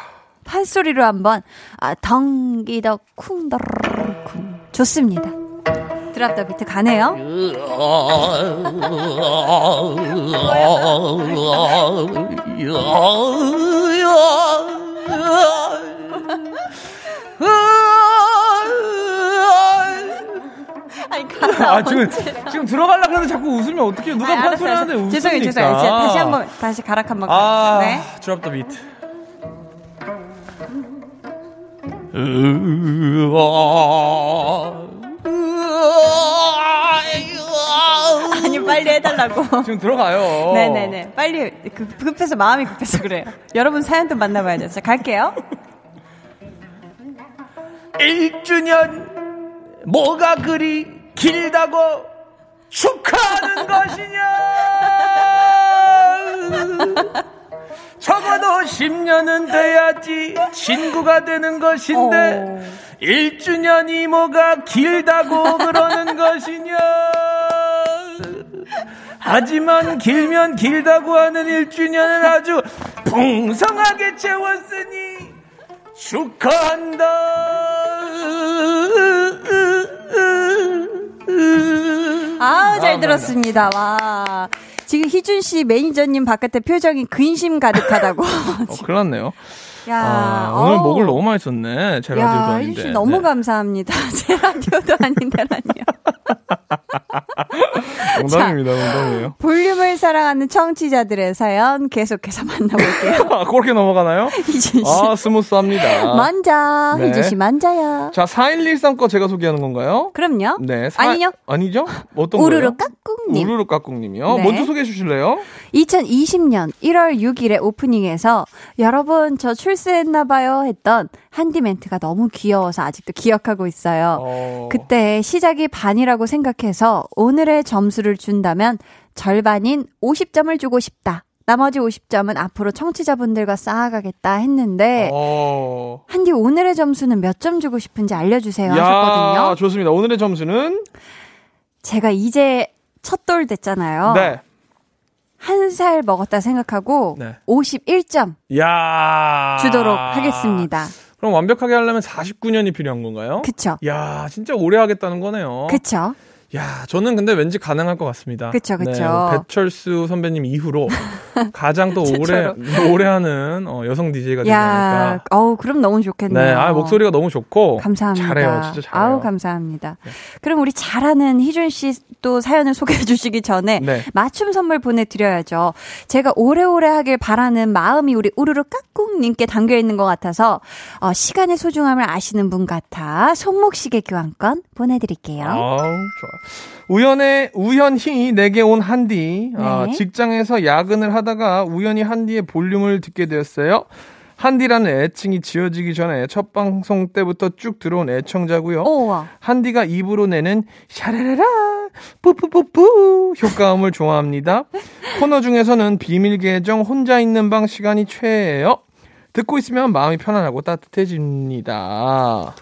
S1: 판소리로 한번 아 덩기덕 쿵더쿵 좋습니다. 드랍 더 비트 가네요. 아니 가사
S3: 아, 지금, 지금 들어가려고 하는데 자꾸 웃으면 어떡해요. 누가
S1: 아니,
S3: 판소리 하는데. 웃으니까.
S1: 죄송해요, 죄송해요. 이제 다시 한번 다시 가락 한번
S3: 아,
S1: 가. 네.
S3: 드랍 더 비트.
S1: 아 니 빨리 해달라고.
S3: 지금 들어가요.
S1: 네네네. 빨리 급- 급해서 마음이 급해서 그래요. 여러분 사연 도 만나봐야죠. 자 갈게요.
S5: 1주년 뭐가 그리 길다고 축하하는 것이냐 적어도 10년은 돼야지 친구가 되는 것인데 1주년이 뭐가 길다고 그러는 것이냐 하지만 길면 길다고 하는 1주년을 아주 풍성하게 채웠으니 축하한다.
S1: 아우 잘
S3: 아,
S1: 들었습니다. 와 지금 희준 씨 매니저님 바깥에 표정이 근심 가득하다고.
S3: 어, 큰일 났네요.
S1: 야
S3: 아, 오늘
S1: 어우.
S3: 목을 너무 많이 썼네. 제 라디오도
S1: 야,
S3: 아닌데.
S1: 희준 씨 너무
S3: 네.
S1: 감사합니다. 제 라디오도 아닌데라니요.
S3: 농담입니다, 농담이에요.
S1: 볼륨을 사랑하는 청취자들의 사연 계속해서 만나볼게요.
S3: 아, 그렇게 넘어가나요?
S1: 희준 씨.
S3: 아, 스무스합니다.
S1: 만자.
S3: 네.
S1: 희준 씨 만자야.
S3: 자, 4113 거 제가 소개하는 건가요?
S1: 그럼요.
S3: 네. 사-
S1: 아니요.
S3: 아니죠? 어떤
S1: 우르르
S3: 거예요?
S1: 깍꿍 님.
S3: 우르르 까꿍님이요.
S1: 네.
S3: 먼저 소개해 주실래요?
S1: 2020년 1월 6일에 오프닝에서 여러분 저 출세했나봐요 했던 한디 멘트가 너무 귀여워서 아직도 기억하고 있어요.
S3: 어,
S1: 그때 시작이 반이라고 생각해서 오늘의 점수를 준다면 절반인 50점을 주고 싶다. 나머지 50점은 앞으로 청취자분들과 쌓아가겠다 했는데
S3: 어.
S1: 한디 오늘의 점수는 몇 점 주고 싶은지 알려주세요
S3: 야,
S1: 하셨거든요.
S3: 좋습니다. 오늘의 점수는
S1: 제가 이제 첫돌 됐잖아요.
S3: 네.
S1: 한 살 먹었다 생각하고
S3: 네.
S1: 51점
S3: 야.
S1: 주도록 하겠습니다.
S3: 그럼 완벽하게 하려면 49년이 필요한 건가요?
S1: 그쵸?
S3: 야, 진짜 오래 하겠다는 거네요.
S1: 그쵸?
S3: 야, 저는 근데 왠지 가능할 것 같습니다.
S1: 그쵸, 그쵸.
S3: 네, 배철수 선배님 이후로 가장 또 오래 오래 하는 어, 여성 DJ가 되지
S1: 야,
S3: 않을까.
S1: 어우, 그럼 너무 좋겠네요.
S3: 네, 아 목소리가 너무 좋고
S1: 감사합니다.
S3: 잘해요, 진짜 잘해요. 네.
S1: 아우, 감사합니다. 그럼 우리 잘하는 희준 씨 또 사연을 소개해 주시기 전에
S3: 네.
S1: 맞춤 선물 보내드려야죠. 제가 오래오래 하길 바라는 마음이 우리 우르르 까꿍님께 담겨 있는 것 같아서 어, 시간의 소중함을 아시는 분 같아 손목시계 교환권 보내드릴게요.
S3: 아우, 좋아. 우연의 우연히 내게 온 한디. 아,
S1: 네.
S3: 직장에서 야근을 하다가 우연히 한디의 볼륨을 듣게 되었어요. 한디라는 애칭이 지어지기 전에 첫 방송 때부터 쭉 들어온 애청자고요.
S1: 오와.
S3: 한디가 입으로 내는 샤라라라 뿌뿌뿌뿌 효과음을 좋아합니다. 코너 중에서는 비밀 계정 혼자 있는 방 시간이 최애예요. 듣고 있으면 마음이 편안하고 따뜻해집니다.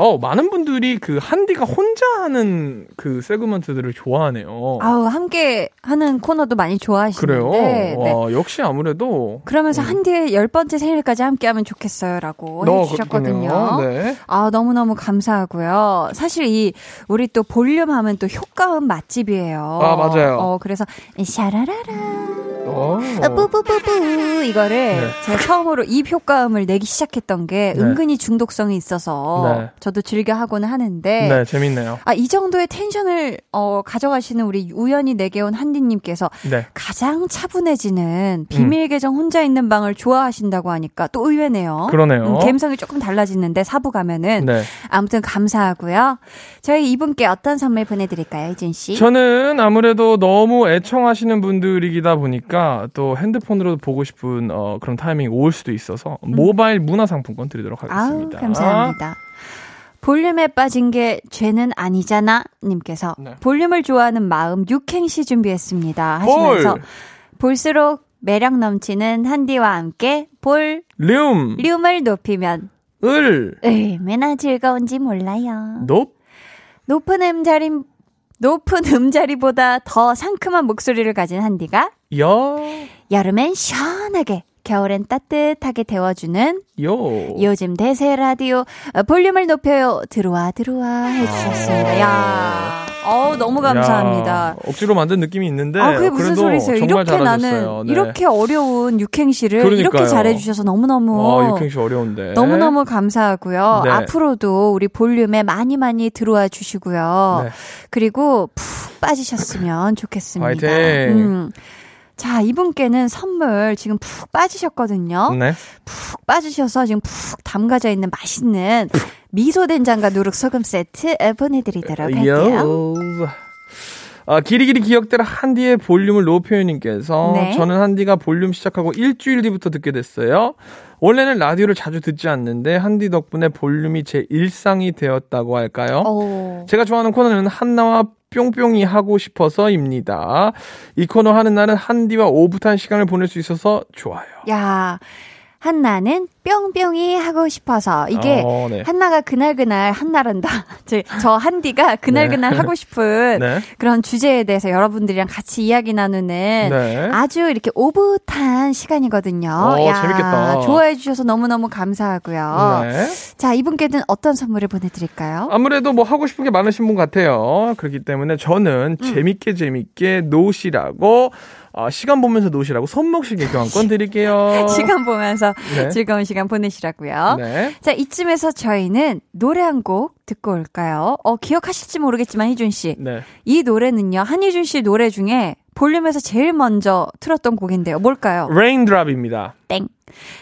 S3: 어, 많은 분들이 그 한디가 혼자 하는 그 세그먼트들을 좋아하네요.
S1: 아우 함께 하는 코너도 많이 좋아하시는데
S3: 그래요?
S1: 네.
S3: 와, 역시 아무래도
S1: 그러면서 한디의 열 번째 생일까지 함께 하면 좋겠어요 라고
S3: 너
S1: 해주셨거든요.
S3: 그렇군요. 네.
S1: 아 너무너무 감사하고요. 사실 이 우리 또 볼륨 하면 또 효과음 맛집이에요.
S3: 아, 맞아요.
S1: 어 그래서 샤라라라
S3: 어.
S1: 아, 뿌뿌뿌뿌 이거를
S3: 네.
S1: 제가 처음으로 입 효과음을 내기 시작했던 게
S3: 네.
S1: 은근히 중독성이 있어서
S3: 네.
S1: 저도 즐겨 하고는 하는데
S3: 네, 재밌네요.
S1: 아, 이 정도의 텐션을 어, 가져가시는 우리 우연히 내게 온 한디님께서
S3: 네.
S1: 가장 차분해지는 비밀 계정 혼자 있는 방을 좋아하신다고 하니까 또 의외네요.
S3: 그러네요.
S1: 음, 감성이 조금 달라지는데 사부 가면은
S3: 네.
S1: 아무튼 감사하고요. 저희 이분께 어떤 선물 보내드릴까요, 이준 씨?
S3: 저는 아무래도 너무 애청하시는 분들이다 보니까 또 핸드폰으로 보고 싶은 어, 그런 타이밍이 올 수도 있어서 모바일 문화 상품권 드리도록
S1: 음. 아우
S3: 하겠습니다.
S1: 감사합니다. 볼륨에 빠진 게 죄는 아니잖아 님께서
S3: 네.
S1: 볼륨을 좋아하는 마음 육행시 준비했습니다 하시면서
S3: 볼,
S1: 볼수록 매력 넘치는 한디와 함께 볼
S3: 륨,
S1: 륨을 높이면
S3: 을,
S1: 얼마나 즐거운지 몰라요.
S3: 높,
S1: 높은 음자리 높은 음자리보다 더 상큼한 목소리를 가진 한디가
S3: 여,
S1: 여름엔 시원하게 겨울엔 따뜻하게 데워주는
S3: 요.
S1: 요즘 대세 라디오 어, 볼륨을 높여요 들어와 들어와 해주셨습니다. 야, 어 너무 감사합니다.
S3: 야, 억지로 만든 느낌이 있는데
S1: 아, 그게 무슨 소리세요? 이렇게 나는
S3: 잘하셨어요. 네.
S1: 이렇게 어려운 육행시를
S3: 그러니까요.
S1: 이렇게 잘해주셔서 너무너무
S3: 아, 육행시 어려운데.
S1: 너무너무 감사하고요.
S3: 네.
S1: 앞으로도 우리 볼륨에 많이 많이 들어와 주시고요.
S3: 네.
S1: 그리고 푹 빠지셨으면 좋겠습니다.
S3: 화이팅!
S1: 음. 자, 이분께는 선물 지금 푹 빠지셨거든요.
S3: 네.
S1: 푹 빠지셔서 지금 푹 담가져 있는 맛있는 미소 된장과 누룩 소금 세트 보내드리도록 할게요.
S3: 요. 아, 길이 길이 기억대로 한디의 볼륨을 높여요님께서
S1: 네.
S3: 저는 한디가 볼륨 시작하고 일주일 뒤부터 듣게 됐어요. 원래는 라디오를 자주 듣지 않는데 한디 덕분에 볼륨이 제 일상이 되었다고 할까요?
S1: 오.
S3: 제가 좋아하는 코너는 한나와 뿅뿅이 하고 싶어서입니다. 이 코너 하는 날은 한디와 오붓한 시간을 보낼 수 있어서 좋아요.
S1: 야, 한나는 뿅뿅이 하고 싶어서 이게
S3: 어, 네.
S1: 한나가 그날 그날 한나란다. 저, 저 한디가 그날
S3: 네.
S1: 그날 하고 싶은
S3: 네.
S1: 그런 주제에 대해서 여러분들이랑 같이 이야기 나누는
S3: 네.
S1: 아주 이렇게 오붓한 시간이거든요.
S3: 어, 재밌겠다.
S1: 좋아해 주셔서 너무너무 감사하고요.
S3: 네.
S1: 자, 이분께는 어떤 선물을 보내드릴까요?
S3: 아무래도 뭐 하고 싶은 게 많으신 분 같아요. 그렇기 때문에 저는
S1: 음.
S3: 재밌게 재밌게 노시라고 어, 시간 보면서 노시라고 손목시계 교환권 드릴게요.
S1: 시간 보면서
S3: 네.
S1: 즐거운 시간 보내시라고요.
S3: 네.
S1: 자, 이쯤에서 저희는 노래 한 곡 듣고 올까요? 어, 기억하실지 모르겠지만, 희준 씨.
S3: 네.
S1: 이 노래는요, 한희준 씨 노래 중에 볼륨에서 제일 먼저 틀었던 곡인데요. 뭘까요?
S3: Raindrop입니다.
S1: 땡.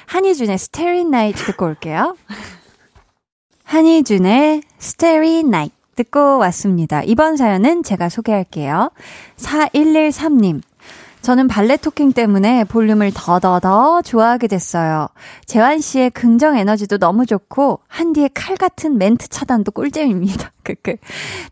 S1: 한희준의 Starry Night 듣고 올게요. 한희준의 Starry Night. 듣고 왔습니다. 이번 사연은 제가 소개할게요. 4113님. 저는 발레 talking 때문에 볼륨을 더더더 좋아하게 됐어요. 재환 씨의 긍정 에너지도 너무 좋고 한디의 칼 같은 멘트 차단도 꿀잼입니다. 크크.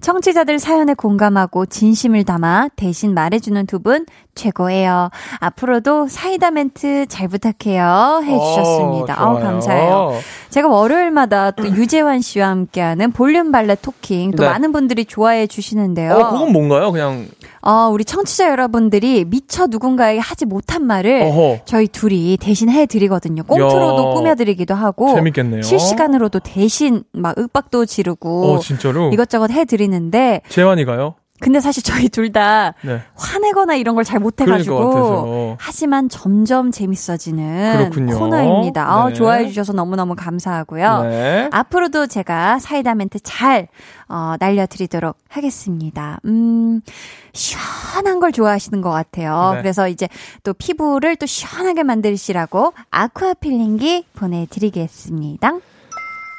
S1: 청취자들 사연에 공감하고 진심을 담아 대신 말해주는 두 분 최고예요. 앞으로도 사이다 멘트 잘 부탁해요. 해주셨습니다.
S3: 어.
S1: 감사해요. 제가 월요일마다 또 유재환 씨와 함께하는 볼륨 발레 talking 또
S3: 네.
S1: 많은 분들이 좋아해 주시는데요.
S3: 어, 그건 뭔가요? 그냥
S1: 어, 우리 청취자 여러분들이 미처 누군가에게 하지 못한 말을
S3: 어허.
S1: 저희 둘이 대신 해드리거든요. 꽁트로도
S3: 야,
S1: 꾸며드리기도 하고
S3: 재밌겠네요.
S1: 실시간으로도 대신 막 윽박도 지르고
S3: 어, 진짜로?
S1: 이것저것 해드리는데
S3: 재환이가요?
S1: 근데 사실 저희 둘다
S3: 네.
S1: 화내거나 이런 걸 잘 못해가지고
S3: 같아서.
S1: 하지만 점점 재밌어지는
S3: 그렇군요.
S1: 코너입니다. 아,
S3: 네.
S1: 좋아해 주셔서 너무너무 감사하고요.
S3: 네.
S1: 앞으로도 제가 사이다 멘트 잘 어, 날려드리도록 하겠습니다. 음, 시원한 걸 좋아하시는 것 같아요.
S3: 네.
S1: 그래서 이제 또 피부를 또 시원하게 만드시라고 아쿠아 필링기 보내드리겠습니다.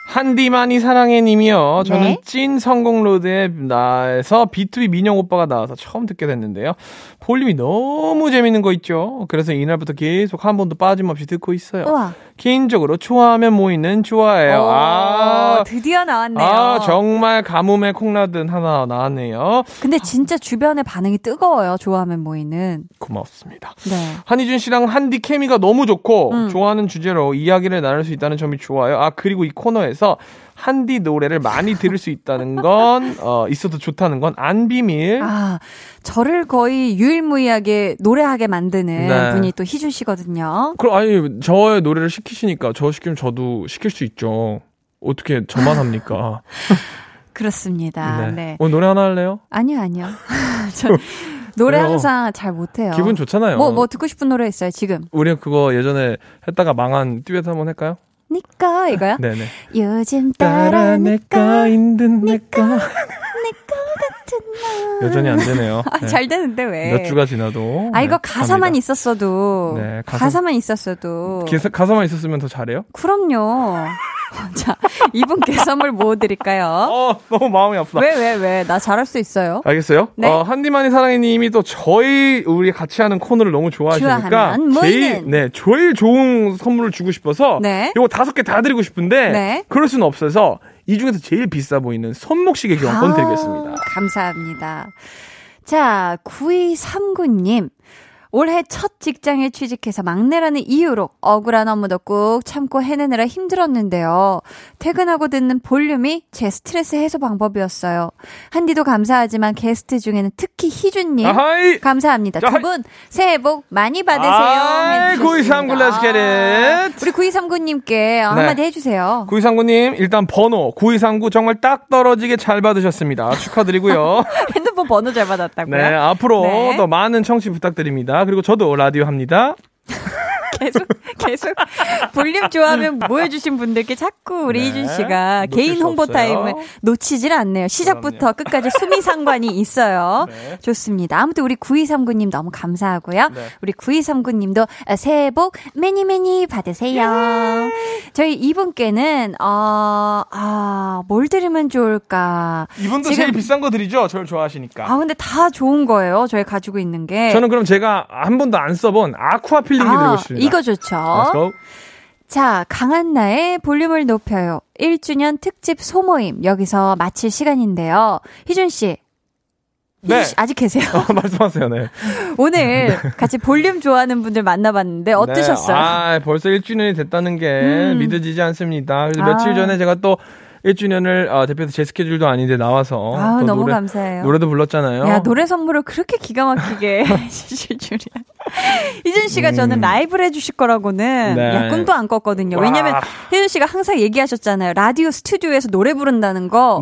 S3: 한디만이 사랑해 님이요. 저는
S1: 네.
S3: 찐 성공로드에 나에서 B2B 민영 오빠가 나와서 처음 듣게 됐는데요. 볼륨이 너무 재밌는 거 있죠. 그래서 이날부터 계속 한 번도 빠짐없이 듣고 있어요.
S1: 우와.
S3: 개인적으로 좋아하면 모이는 좋아해요.
S1: 오,
S3: 아,
S1: 드디어 나왔네요.
S3: 아, 정말 가뭄에 콩나듯 하나 나왔네요.
S1: 근데 진짜 주변의 반응이 뜨거워요. 좋아하면 모이는.
S3: 고맙습니다.
S1: 네.
S3: 한희준 씨랑 한디 케미가 너무 좋고
S1: 음.
S3: 좋아하는 주제로 이야기를 나눌 수 있다는 점이 좋아요. 아 그리고 이 코너에서 한디 노래를 많이 들을 수 있다는 건 어, 있어도 좋다는 건 안 비밀.
S1: 아, 저를 거의 유일무이하게 노래하게 만드는
S3: 네.
S1: 분이 또 희준 씨거든요.
S3: 그럼 아니 저의 노래를 시키시니까 저 시키면 저도 시킬 수 있죠. 어떻게 저만 합니까?
S1: 그렇습니다. 네.
S3: 오늘 노래 하나 할래요?
S1: 아니요, 아니요. 저 노래
S3: 왜요?
S1: 항상 잘 못해요.
S3: 기분 좋잖아요.
S1: 뭐, 뭐 듣고 싶은 노래 있어요, 지금?
S3: 우리 그거 예전에 했다가 망한 듀엣 한번 할까요?
S1: 니꺼, 이거요?
S3: 네네.
S1: 요즘 따라 니꺼,
S3: 힘든
S1: 니꺼,
S3: 내꺼.
S1: 니꺼 같은.
S3: 여전히 안 되네요.
S1: 아,
S3: 네.
S1: 잘 되는데 왜?
S3: 몇 주가 지나도.
S1: 아, 이거
S3: 네,
S1: 가사만
S3: 갑니다.
S1: 있었어도.
S3: 네, 가사-.
S1: 만 있었어도.
S3: 기사- 가사만 있었으면 더 잘해요?
S1: 그럼요. 자, 이분께 선물 뭐 드릴까요?
S3: 어, 너무 마음이 아프다.
S1: 왜, 왜, 왜? 나 잘할 수 있어요.
S3: 알겠어요?
S1: 네.
S3: 어, 한디만이 사랑해님이 또 저희 우리 같이 하는 코너를 너무 좋아하시니까 제일. 네 제일 좋은 선물을 주고 싶어서
S1: 네.
S3: 이거 다섯 개 다 드리고 싶은데
S1: 네.
S3: 그럴 수는 없어서 이 중에서 제일 비싸 보이는 손목시계 교환권
S1: 아우,
S3: 드리겠습니다.
S1: 감사합니다. 자, 9239님. 올해 첫 직장에 취직해서 막내라는 이유로 억울한 업무도 꾹 참고 해내느라 힘들었는데요. 퇴근하고 듣는 볼륨이 제 스트레스 해소 방법이었어요. 한디도 감사하지만 게스트 중에는 특히 희준님.
S3: 아하이!
S1: 감사합니다.
S3: 자,
S1: 두분 새해 복 많이 받으세요.
S3: 아이,
S1: 해주셨습니다.
S3: 9239 let's get it.
S1: 우리 9239님께 한마디 해주세요.
S3: 9239님 일단 번호 9239 정말 딱 떨어지게 잘 받으셨습니다. 축하드리고요.
S1: 핸드폰 번호 잘 받았다고요?
S3: 네 앞으로
S1: 네.
S3: 더 많은 청취 부탁드립니다. 그리고 저도 라디오 합니다.
S1: 계속 계속 볼륨 좋아하면 모여주신 분들께 자꾸 우리
S3: 네,
S1: 희준 씨가 개인
S3: 수
S1: 홍보
S3: 없어요.
S1: 타임을 놓치질 않네요. 시작부터 끝까지 수미 상관이 있어요.
S3: 네.
S1: 좋습니다. 아무튼 우리 9239님 너무 감사하고요.
S3: 네.
S1: 우리 9239님도 새해 복 매니 매니 받으세요. 저희 이분께는 어, 아, 뭘 드리면 좋을까?
S3: 이분도
S1: 지금-
S3: 제일 비싼 거 드리죠. 저를 좋아하시니까.
S1: 아, 근데 다 좋은 거예요. 저희 가지고 있는 게.
S3: 저는 그럼 제가 한 번도 안 써본 아쿠아 필링기 드리고 싶습니다.
S1: 이거 좋죠. 자, 강한나의 볼륨을 높여요. 1주년 특집 소모임 여기서 마칠 시간인데요. 희준 씨.
S3: 네.
S1: 씨 아직 계세요?
S3: 어, 말씀하세요, 네.
S1: 오늘 같이 볼륨 좋아하는 분들 만나봤는데 어떠셨어요?
S3: 네. 아, 벌써 1주년이 됐다는 게
S1: 음.
S3: 믿어지지 않습니다. 그래서
S1: 아.
S3: 며칠 전에 제가 또 1주년을 어, 대표해서 제 스케줄도 아닌데 나와서
S1: 아우,
S3: 또
S1: 너무
S3: 노래,
S1: 감사해요.
S3: 노래도 불렀잖아요.
S1: 야, 노래 선물을 그렇게 기가 막히게 해주실 줄이야. 희준 씨가 저는 라이브를 해주실 거라고는
S3: 음. 네.
S1: 야, 꿈도 안 꿨거든요.
S3: 와.
S1: 왜냐면 희준 씨가 항상 얘기하셨잖아요. 라디오 스튜디오에서 노래 부른다는 거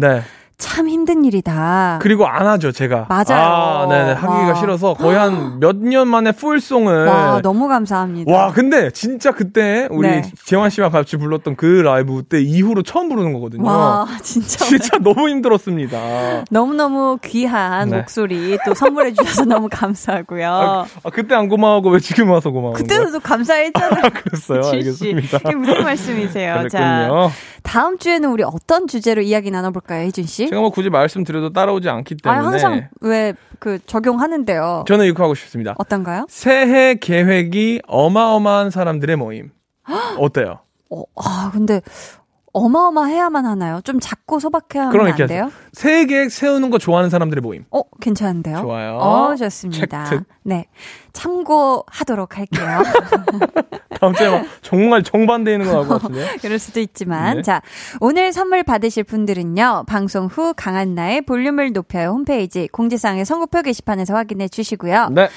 S1: 참
S3: 네.
S1: 힘든 일이다.
S3: 그리고 안 하죠, 제가.
S1: 맞아요.
S3: 아, 네네. 하기가
S1: 와.
S3: 싫어서 거의 한 몇 년 만에 풀송을.
S1: 와, 너무 감사합니다.
S3: 와, 근데 진짜 그때 우리
S1: 네.
S3: 재환 씨와 같이 불렀던 그 라이브 때 이후로 처음 부르는 거거든요.
S1: 와, 진짜.
S3: 진짜 너무 힘들었습니다.
S1: 너무너무 귀한
S3: 네.
S1: 목소리 또 선물해 주셔서 너무 감사하고요.
S3: 아, 아, 그때 안 고마워하고 왜 지금 와서 거예요?
S1: 그때도 감사했잖아요.
S3: 그랬어요.
S1: 준 씨.
S3: 알겠습니다.
S1: 무슨 말씀이세요? 자,
S3: 그랬군요.
S1: 다음 주에는 우리 어떤 주제로 이야기 나눠볼까요, 혜준 씨? 뭐지?
S3: 제가 뭐 굳이 말씀드려도 따라오지 않기
S1: 아,
S3: 때문에
S1: 항상 왜 그 적용하는데요.
S3: 저는 이거 하고 싶습니다.
S1: 어떤가요?
S3: 새해 계획이 어마어마한 사람들의 모임. 어때요?
S1: 어, 아, 근데 어마어마해야만 하나요? 좀 작고 소박해야만
S3: 그럼
S1: 안 돼요?
S3: 새해 계획 세우는 거 좋아하는 사람들의 모임.
S1: 어, 괜찮은데요?
S3: 좋아요.
S1: 어, 좋습니다.
S3: 체크.
S1: 네. 참고하도록 할게요.
S3: 다음 주에 막 정말 정반대 있는 거것 같은데요?
S1: 그럴 수도 있지만.
S3: 네.
S1: 자, 오늘 선물 받으실 분들은요, 방송 후 강한나의 볼륨을 높여요 홈페이지 공지사항의 선고표 게시판에서 확인해 주시고요.
S3: 네.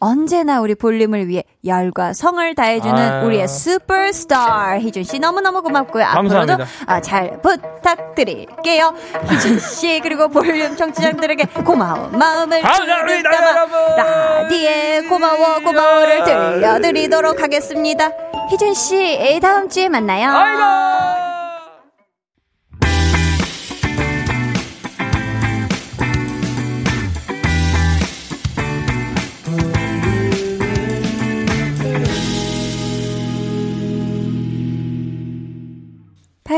S1: 언제나 우리 볼륨을 위해 열과 성을 다해주는
S3: 아유.
S1: 우리의 슈퍼스타 희준 씨 너무너무 고맙고요.
S3: 감사합니다.
S1: 앞으로도 아, 잘 부탁드릴게요. 희준 씨 그리고 볼륨 청취자들에게 고마운 마음을
S3: 감사합니다,
S1: 담아. 라디에 고마워 고마워를 들려드리도록 하겠습니다. 희준 씨 다음 주에 만나요.
S3: 아이고!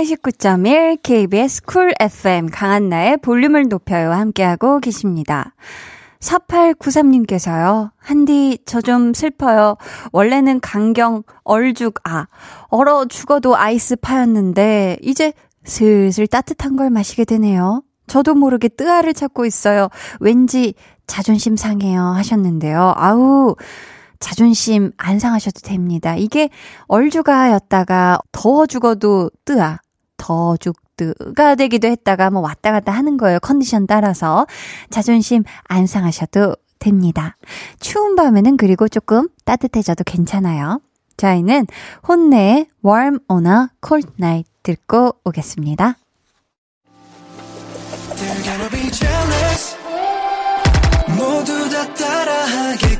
S1: 89.1 KBS 쿨 FM 강한나의 볼륨을 높여요 함께하고 계십니다. 4893님께서요. 한디 저 좀 슬퍼요. 원래는 강경 얼죽 아 얼어 죽어도 아이스 파였는데 이제 슬슬 따뜻한 걸 마시게 되네요. 저도 모르게 뜨아를 찾고 있어요. 왠지 자존심 상해요 하셨는데요. 아우 자존심 안 상하셔도 됩니다. 이게 얼주가였다가 더워 죽어도 뜨아, 더 죽뜨가 되기도 했다가 뭐 왔다 갔다 하는 거예요. 컨디션 따라서. 자존심 안 상하셔도 됩니다. 추운 밤에는 그리고 조금 따뜻해져도 괜찮아요. 저희는 혼내의 Warm on a Cold Night 듣고 오겠습니다.
S6: 모두 다 따라하게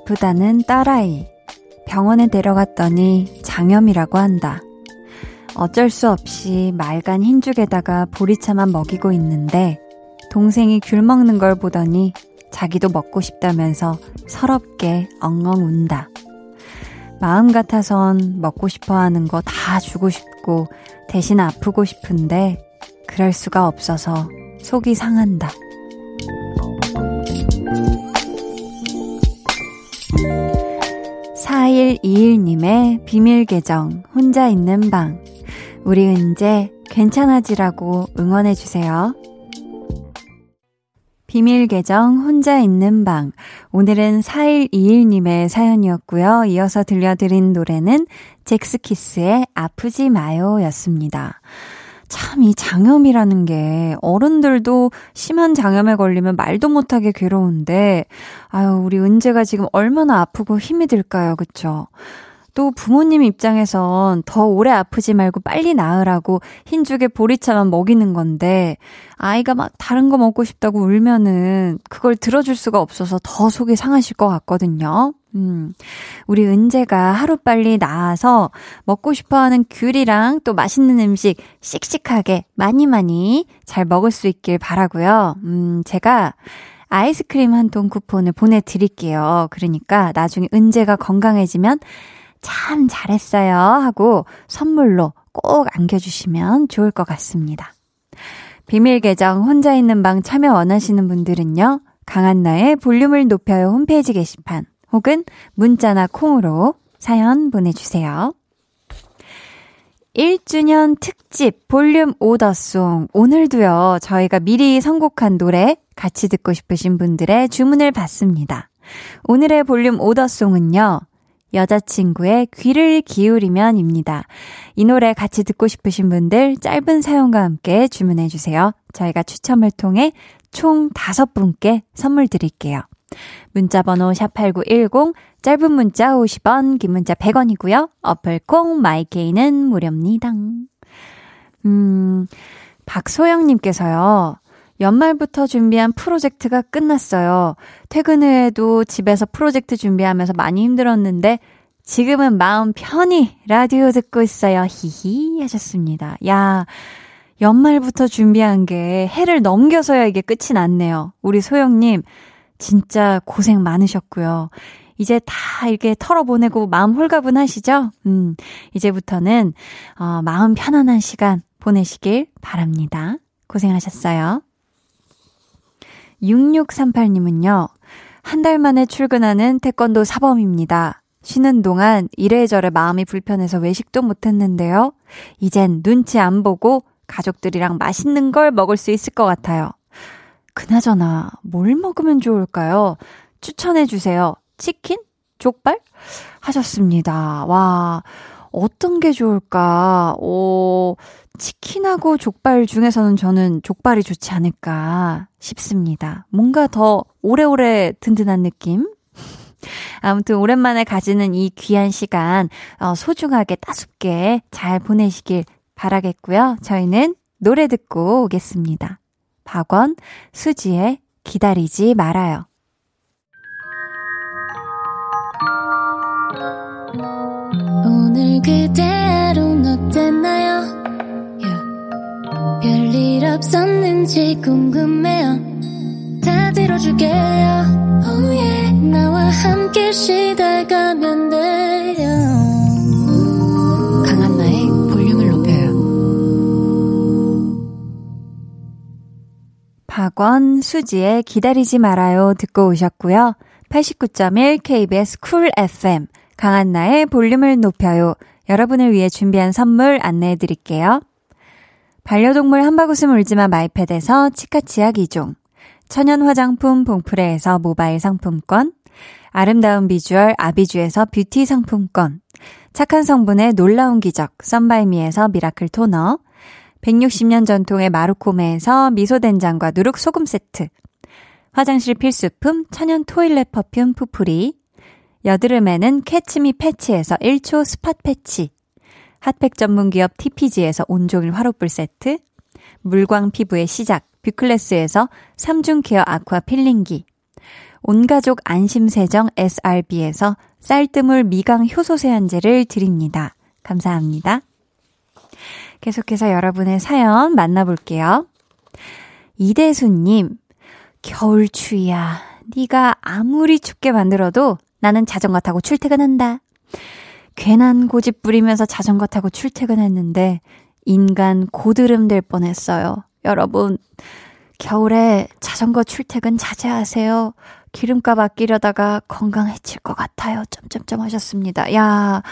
S1: 아프다는 딸아이. 병원에 데려갔더니 장염이라고 한다. 어쩔 수 없이 맑은 흰죽에다가 보리차만 먹이고 있는데 동생이 귤 먹는 걸 보더니 자기도 먹고 싶다면서 서럽게 엉엉 운다. 마음 같아선 먹고 싶어 하는 거 다 주고 싶고 대신 아프고 싶은데 그럴 수가 없어서 속이 상한다. (4121님의) 비밀 계정 혼자 있는 방 우리 은재 괜찮아지라고 응원해주세요. 비밀 계정 혼자 있는 방. 오늘은 4121님의 사연이었고요. 이어서 들려드린 노래는 잭스키스의 아프지 마요 였습니다. 참 이 장염이라는 게 어른들도 심한 장염에 걸리면 말도 못하게 괴로운데 아유 우리 은재가 지금 얼마나 아프고 힘이 들까요. 그쵸? 또 부모님 입장에선 더 오래 아프지 말고 빨리 나으라고 흰죽에 보리차만 먹이는 건데 아이가 막 다른 거 먹고 싶다고 울면은 그걸 들어줄 수가 없어서 더 속이 상하실 것 같거든요. 음. 우리 은재가 하루빨리 나아서 먹고 싶어 하는 귤이랑 또 맛있는 음식 씩씩하게 많이 많이 잘 먹을 수 있길 바라고요. 음, 제가 아이스크림 한 통 쿠폰을 보내드릴게요. 그러니까 나중에 은재가 건강해지면 참 잘했어요 하고 선물로 꼭 안겨주시면 좋을 것 같습니다. 비밀 계정 혼자 있는 방 참여 원하시는 분들은요. 강한나의 볼륨을 높여요 홈페이지 게시판 혹은 문자나 콩으로 사연 보내주세요. 1주년 특집 볼륨 오더송. 오늘도요, 저희가 미리 선곡한 노래 같이 듣고 싶으신 분들의 주문을 받습니다. 오늘의 볼륨 오더송은요, 여자친구의 귀를 기울이면입니다. 이 노래 같이 듣고 싶으신 분들 짧은 사연과 함께 주문해 주세요. 저희가 추첨을 통해 총 다섯 분께 선물 드릴게요. 문자 번호 샵8910 짧은 문자 50원, 긴 문자 100원이고요. 어플 콩 마이케이는 무료입니다. 음, 박소영 님께서요. 연말부터 준비한 프로젝트가 끝났어요. 퇴근 후에도 집에서 프로젝트 준비하면서 많이 힘들었는데 지금은 마음 편히 라디오 듣고 있어요. 히히 하셨습니다. 야, 연말부터 준비한 게 해를 넘겨서야 이게 끝이 났네요. 우리 소영님, 진짜 고생 많으셨고요. 이제 다 이렇게 털어보내고 마음 홀가분하시죠? 음, 이제부터는, 어, 마음 편안한 시간 보내시길 바랍니다. 고생하셨어요. 6638님은요, 한 달 만에 출근하는 태권도 사범입니다. 쉬는 동안 이래저래 마음이 불편해서 외식도 못했는데요. 이젠 눈치 안 보고 가족들이랑 맛있는 걸 먹을 수 있을 것 같아요. 그나저나, 뭘 먹으면 좋을까요? 추천해 주세요. 치킨? 족발? 하셨습니다. 와, 어떤 게 좋을까? 오, 치킨하고 족발 중에서는 저는 족발이 좋지 않을까 싶습니다. 뭔가 더 오래오래 든든한 느낌? 아무튼 오랜만에 가지는 이 귀한 시간 어, 소중하게 따숩게 잘 보내시길 바라겠고요. 저희는 노래 듣고 오겠습니다. 박원, 수지의 기다리지 말아요.
S7: 오늘 그대로 어땠나요? 별일 없었는지 궁금해요 다 들어줄게요 oh yeah. 나와 함께 시달가면 돼요
S1: 박원, 수지의 기다리지 말아요 듣고 오셨고요. 89.1 KBS 쿨 FM 강한나의 볼륨을 높여요. 여러분을 위해 준비한 선물 안내해 드릴게요. 반려동물 함박웃음 울지마 마이펫에서 치카치약 2종, 천연 화장품 봉프레에서 모바일 상품권, 아름다운 비주얼 아비주에서 뷰티 상품권, 착한 성분의 놀라운 기적 썬바이미에서 미라클 토너, 160년 전통의 마루코메에서 미소된장과 누룩소금 세트, 화장실 필수품 천연 toilet perfume 푸풀이, 여드름에는 캐치미 패치에서 1초 spot 패치, 핫팩 전문 기업 TPG에서 온종일 화롯불 세트, 물광 피부의 시작 뷰클래스에서 3중 care 아쿠아 필링기, 온가족 안심세정 SRB에서 쌀뜨물 미강 효소 세안제를 드립니다. 감사합니다. 계속해서 여러분의 사연 만나볼게요. 이대수님, 겨울 추위야. 네가 아무리 춥게 만들어도 나는 자전거 타고 출퇴근한다. 괜한 고집 부리면서 자전거 타고 출퇴근했는데 인간 고드름 될 뻔했어요. 여러분, 겨울에 자전거 출퇴근 자제하세요. 기름값 아끼려다가 건강 해칠 것 같아요. 점점점 하셨습니다. 야,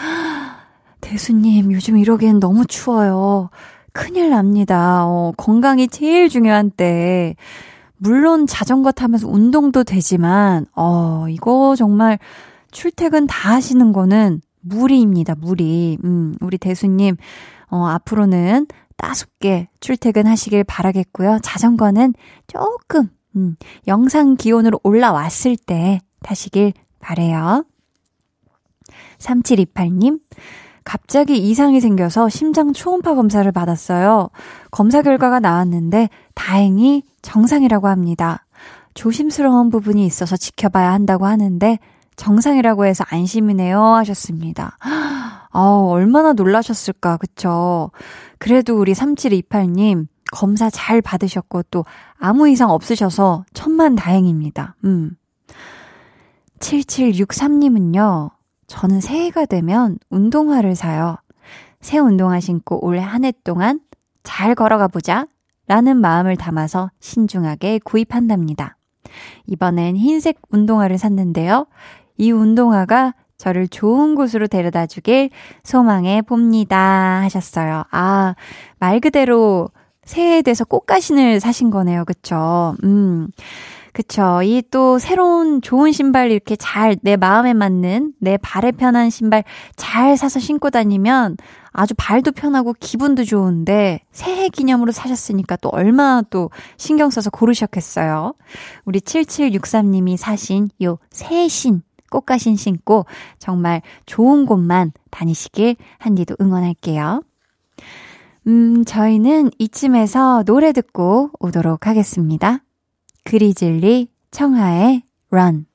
S1: 대수님, 요즘 이러기엔 너무 추워요. 큰일 납니다. 어, 건강이 제일 중요한 때. 물론 자전거 타면서 운동도 되지만, 어, 이거 정말 출퇴근 다 하시는 거는 무리입니다, 무리. 음, 우리 대수님, 어, 앞으로는 따숩게 출퇴근하시길 바라겠고요. 자전거는 조금, 음, 영상 기온으로 올라왔을 때 타시길 바래요. 3728님, 갑자기 이상이 생겨서 심장 초음파 검사를 받았어요. 검사 결과가 나왔는데 다행히 정상이라고 합니다. 조심스러운 부분이 있어서 지켜봐야 한다고 하는데 정상이라고 해서 안심이네요 하셨습니다. 아우, 얼마나 놀라셨을까, 그쵸? 그래도 우리 3728님, 검사 잘 받으셨고, 또 아무 이상 없으셔서 천만 다행입니다. 음. 7763님은요, 저는 새해가 되면 운동화를 사요. 새 운동화 신고 올 한 해 동안 잘 걸어가 보자. 라는 마음을 담아서 신중하게 구입한답니다. 이번엔 흰색 운동화를 샀는데요. 이 운동화가 저를 좋은 곳으로 데려다 주길 소망해 봅니다. 하셨어요. 아, 말 그대로 새해에 대해서 꽃가신을 사신 거네요. 그쵸? 음. 그쵸. 이 또 새로운 좋은 신발 이렇게 잘 내 마음에 맞는 내 발에 편한 신발 잘 사서 신고 다니면 아주 발도 편하고 기분도 좋은데 새해 기념으로 사셨으니까 또 얼마나 또 신경 써서 고르셨겠어요. 우리 7763님이 사신 요 새신 꽃가신 신고 정말 좋은 곳만 다니시길 한디도 응원할게요. 음, 저희는 이쯤에서 노래 듣고 오도록 하겠습니다. 그리즐리 청하의 Run.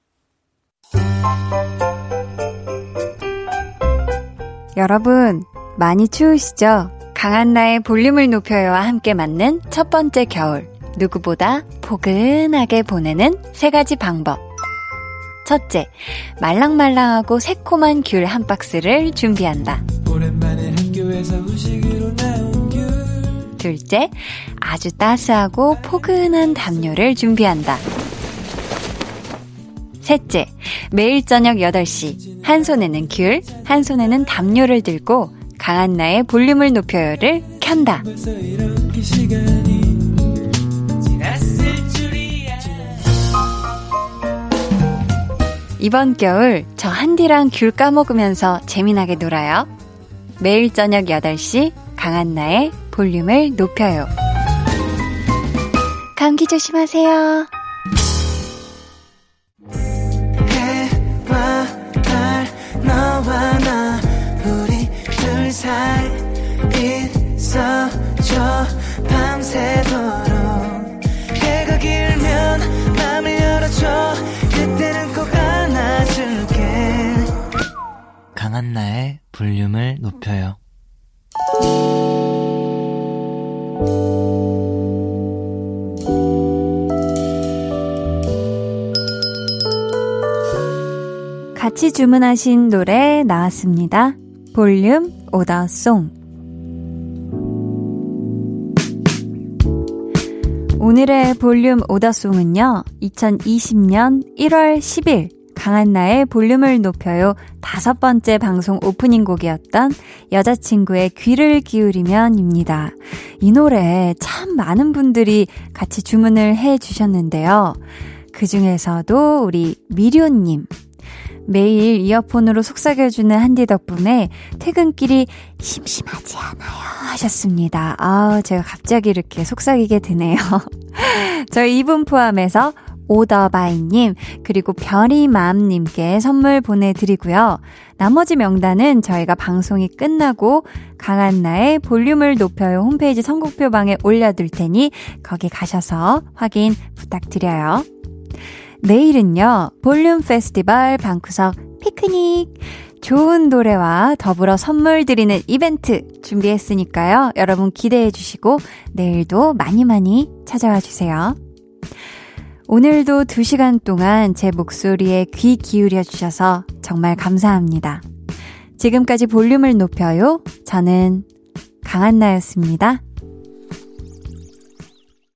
S1: 여러분, 많이 추우시죠? 강한나의 볼륨을 높여요와 함께 맞는 첫 번째 겨울. 누구보다 포근하게 보내는 세 가지 방법. 첫째, 말랑말랑하고 새콤한 귤 한 박스를 준비한다.
S6: 오랜만에 학교에서 후식으로 나온 귤
S1: 둘째, 아주 따스하고 포근한 담요를 준비한다. 셋째, 매일 저녁 8시, 한 손에는 귤, 한 손에는 담요를 들고 강한 나의 볼륨을 높여요를 켠다. 이번 겨울 저 한디랑 귤 까먹으면서 재미나게 놀아요. 매일 저녁 8시 강한나의 볼륨을 높여요. 감기 조심하세요.
S6: 해와 달 너와 나 우리 둘 사이 있어줘 밤새도록 해가 길면 맘을 열어줘 그때는 꼭 안아줄게 강한나의 볼륨을 높여요
S1: 같이 주문하신 노래 나왔습니다. 볼륨 오더송. 오늘의 볼륨 오더송은요, 2020년 1월 10일 강한나의 볼륨을 높여요 다섯 번째 방송 오프닝 곡이었던 여자친구의 귀를 기울이면입니다. 이 노래 참 많은 분들이 같이 주문을 해 주셨는데요. 그 중에서도 우리 미료님, 매일 이어폰으로 속삭여주는 한디 덕분에 퇴근길이 심심하지 않아요 하셨습니다. 아, 제가 갑자기 이렇게 속삭이게 되네요. 저희 이분 포함해서 오더바이님, 그리고 별이맘님께 선물 보내드리고요. 나머지 명단은 저희가 방송이 끝나고 강한나의 볼륨을 높여요 홈페이지 선곡표방에 올려둘 테니 거기 가셔서 확인 부탁드려요. 내일은요, 볼륨 페스티벌 방구석 피크닉. 좋은 노래와 더불어 선물 드리는 이벤트 준비했으니까요. 여러분 기대해 주시고 내일도 많이 많이 찾아와 주세요. 오늘도 2시간 동안 제 목소리에 귀 기울여 주셔서 정말 감사합니다. 지금까지 볼륨을 높여요. 저는 강한나였습니다.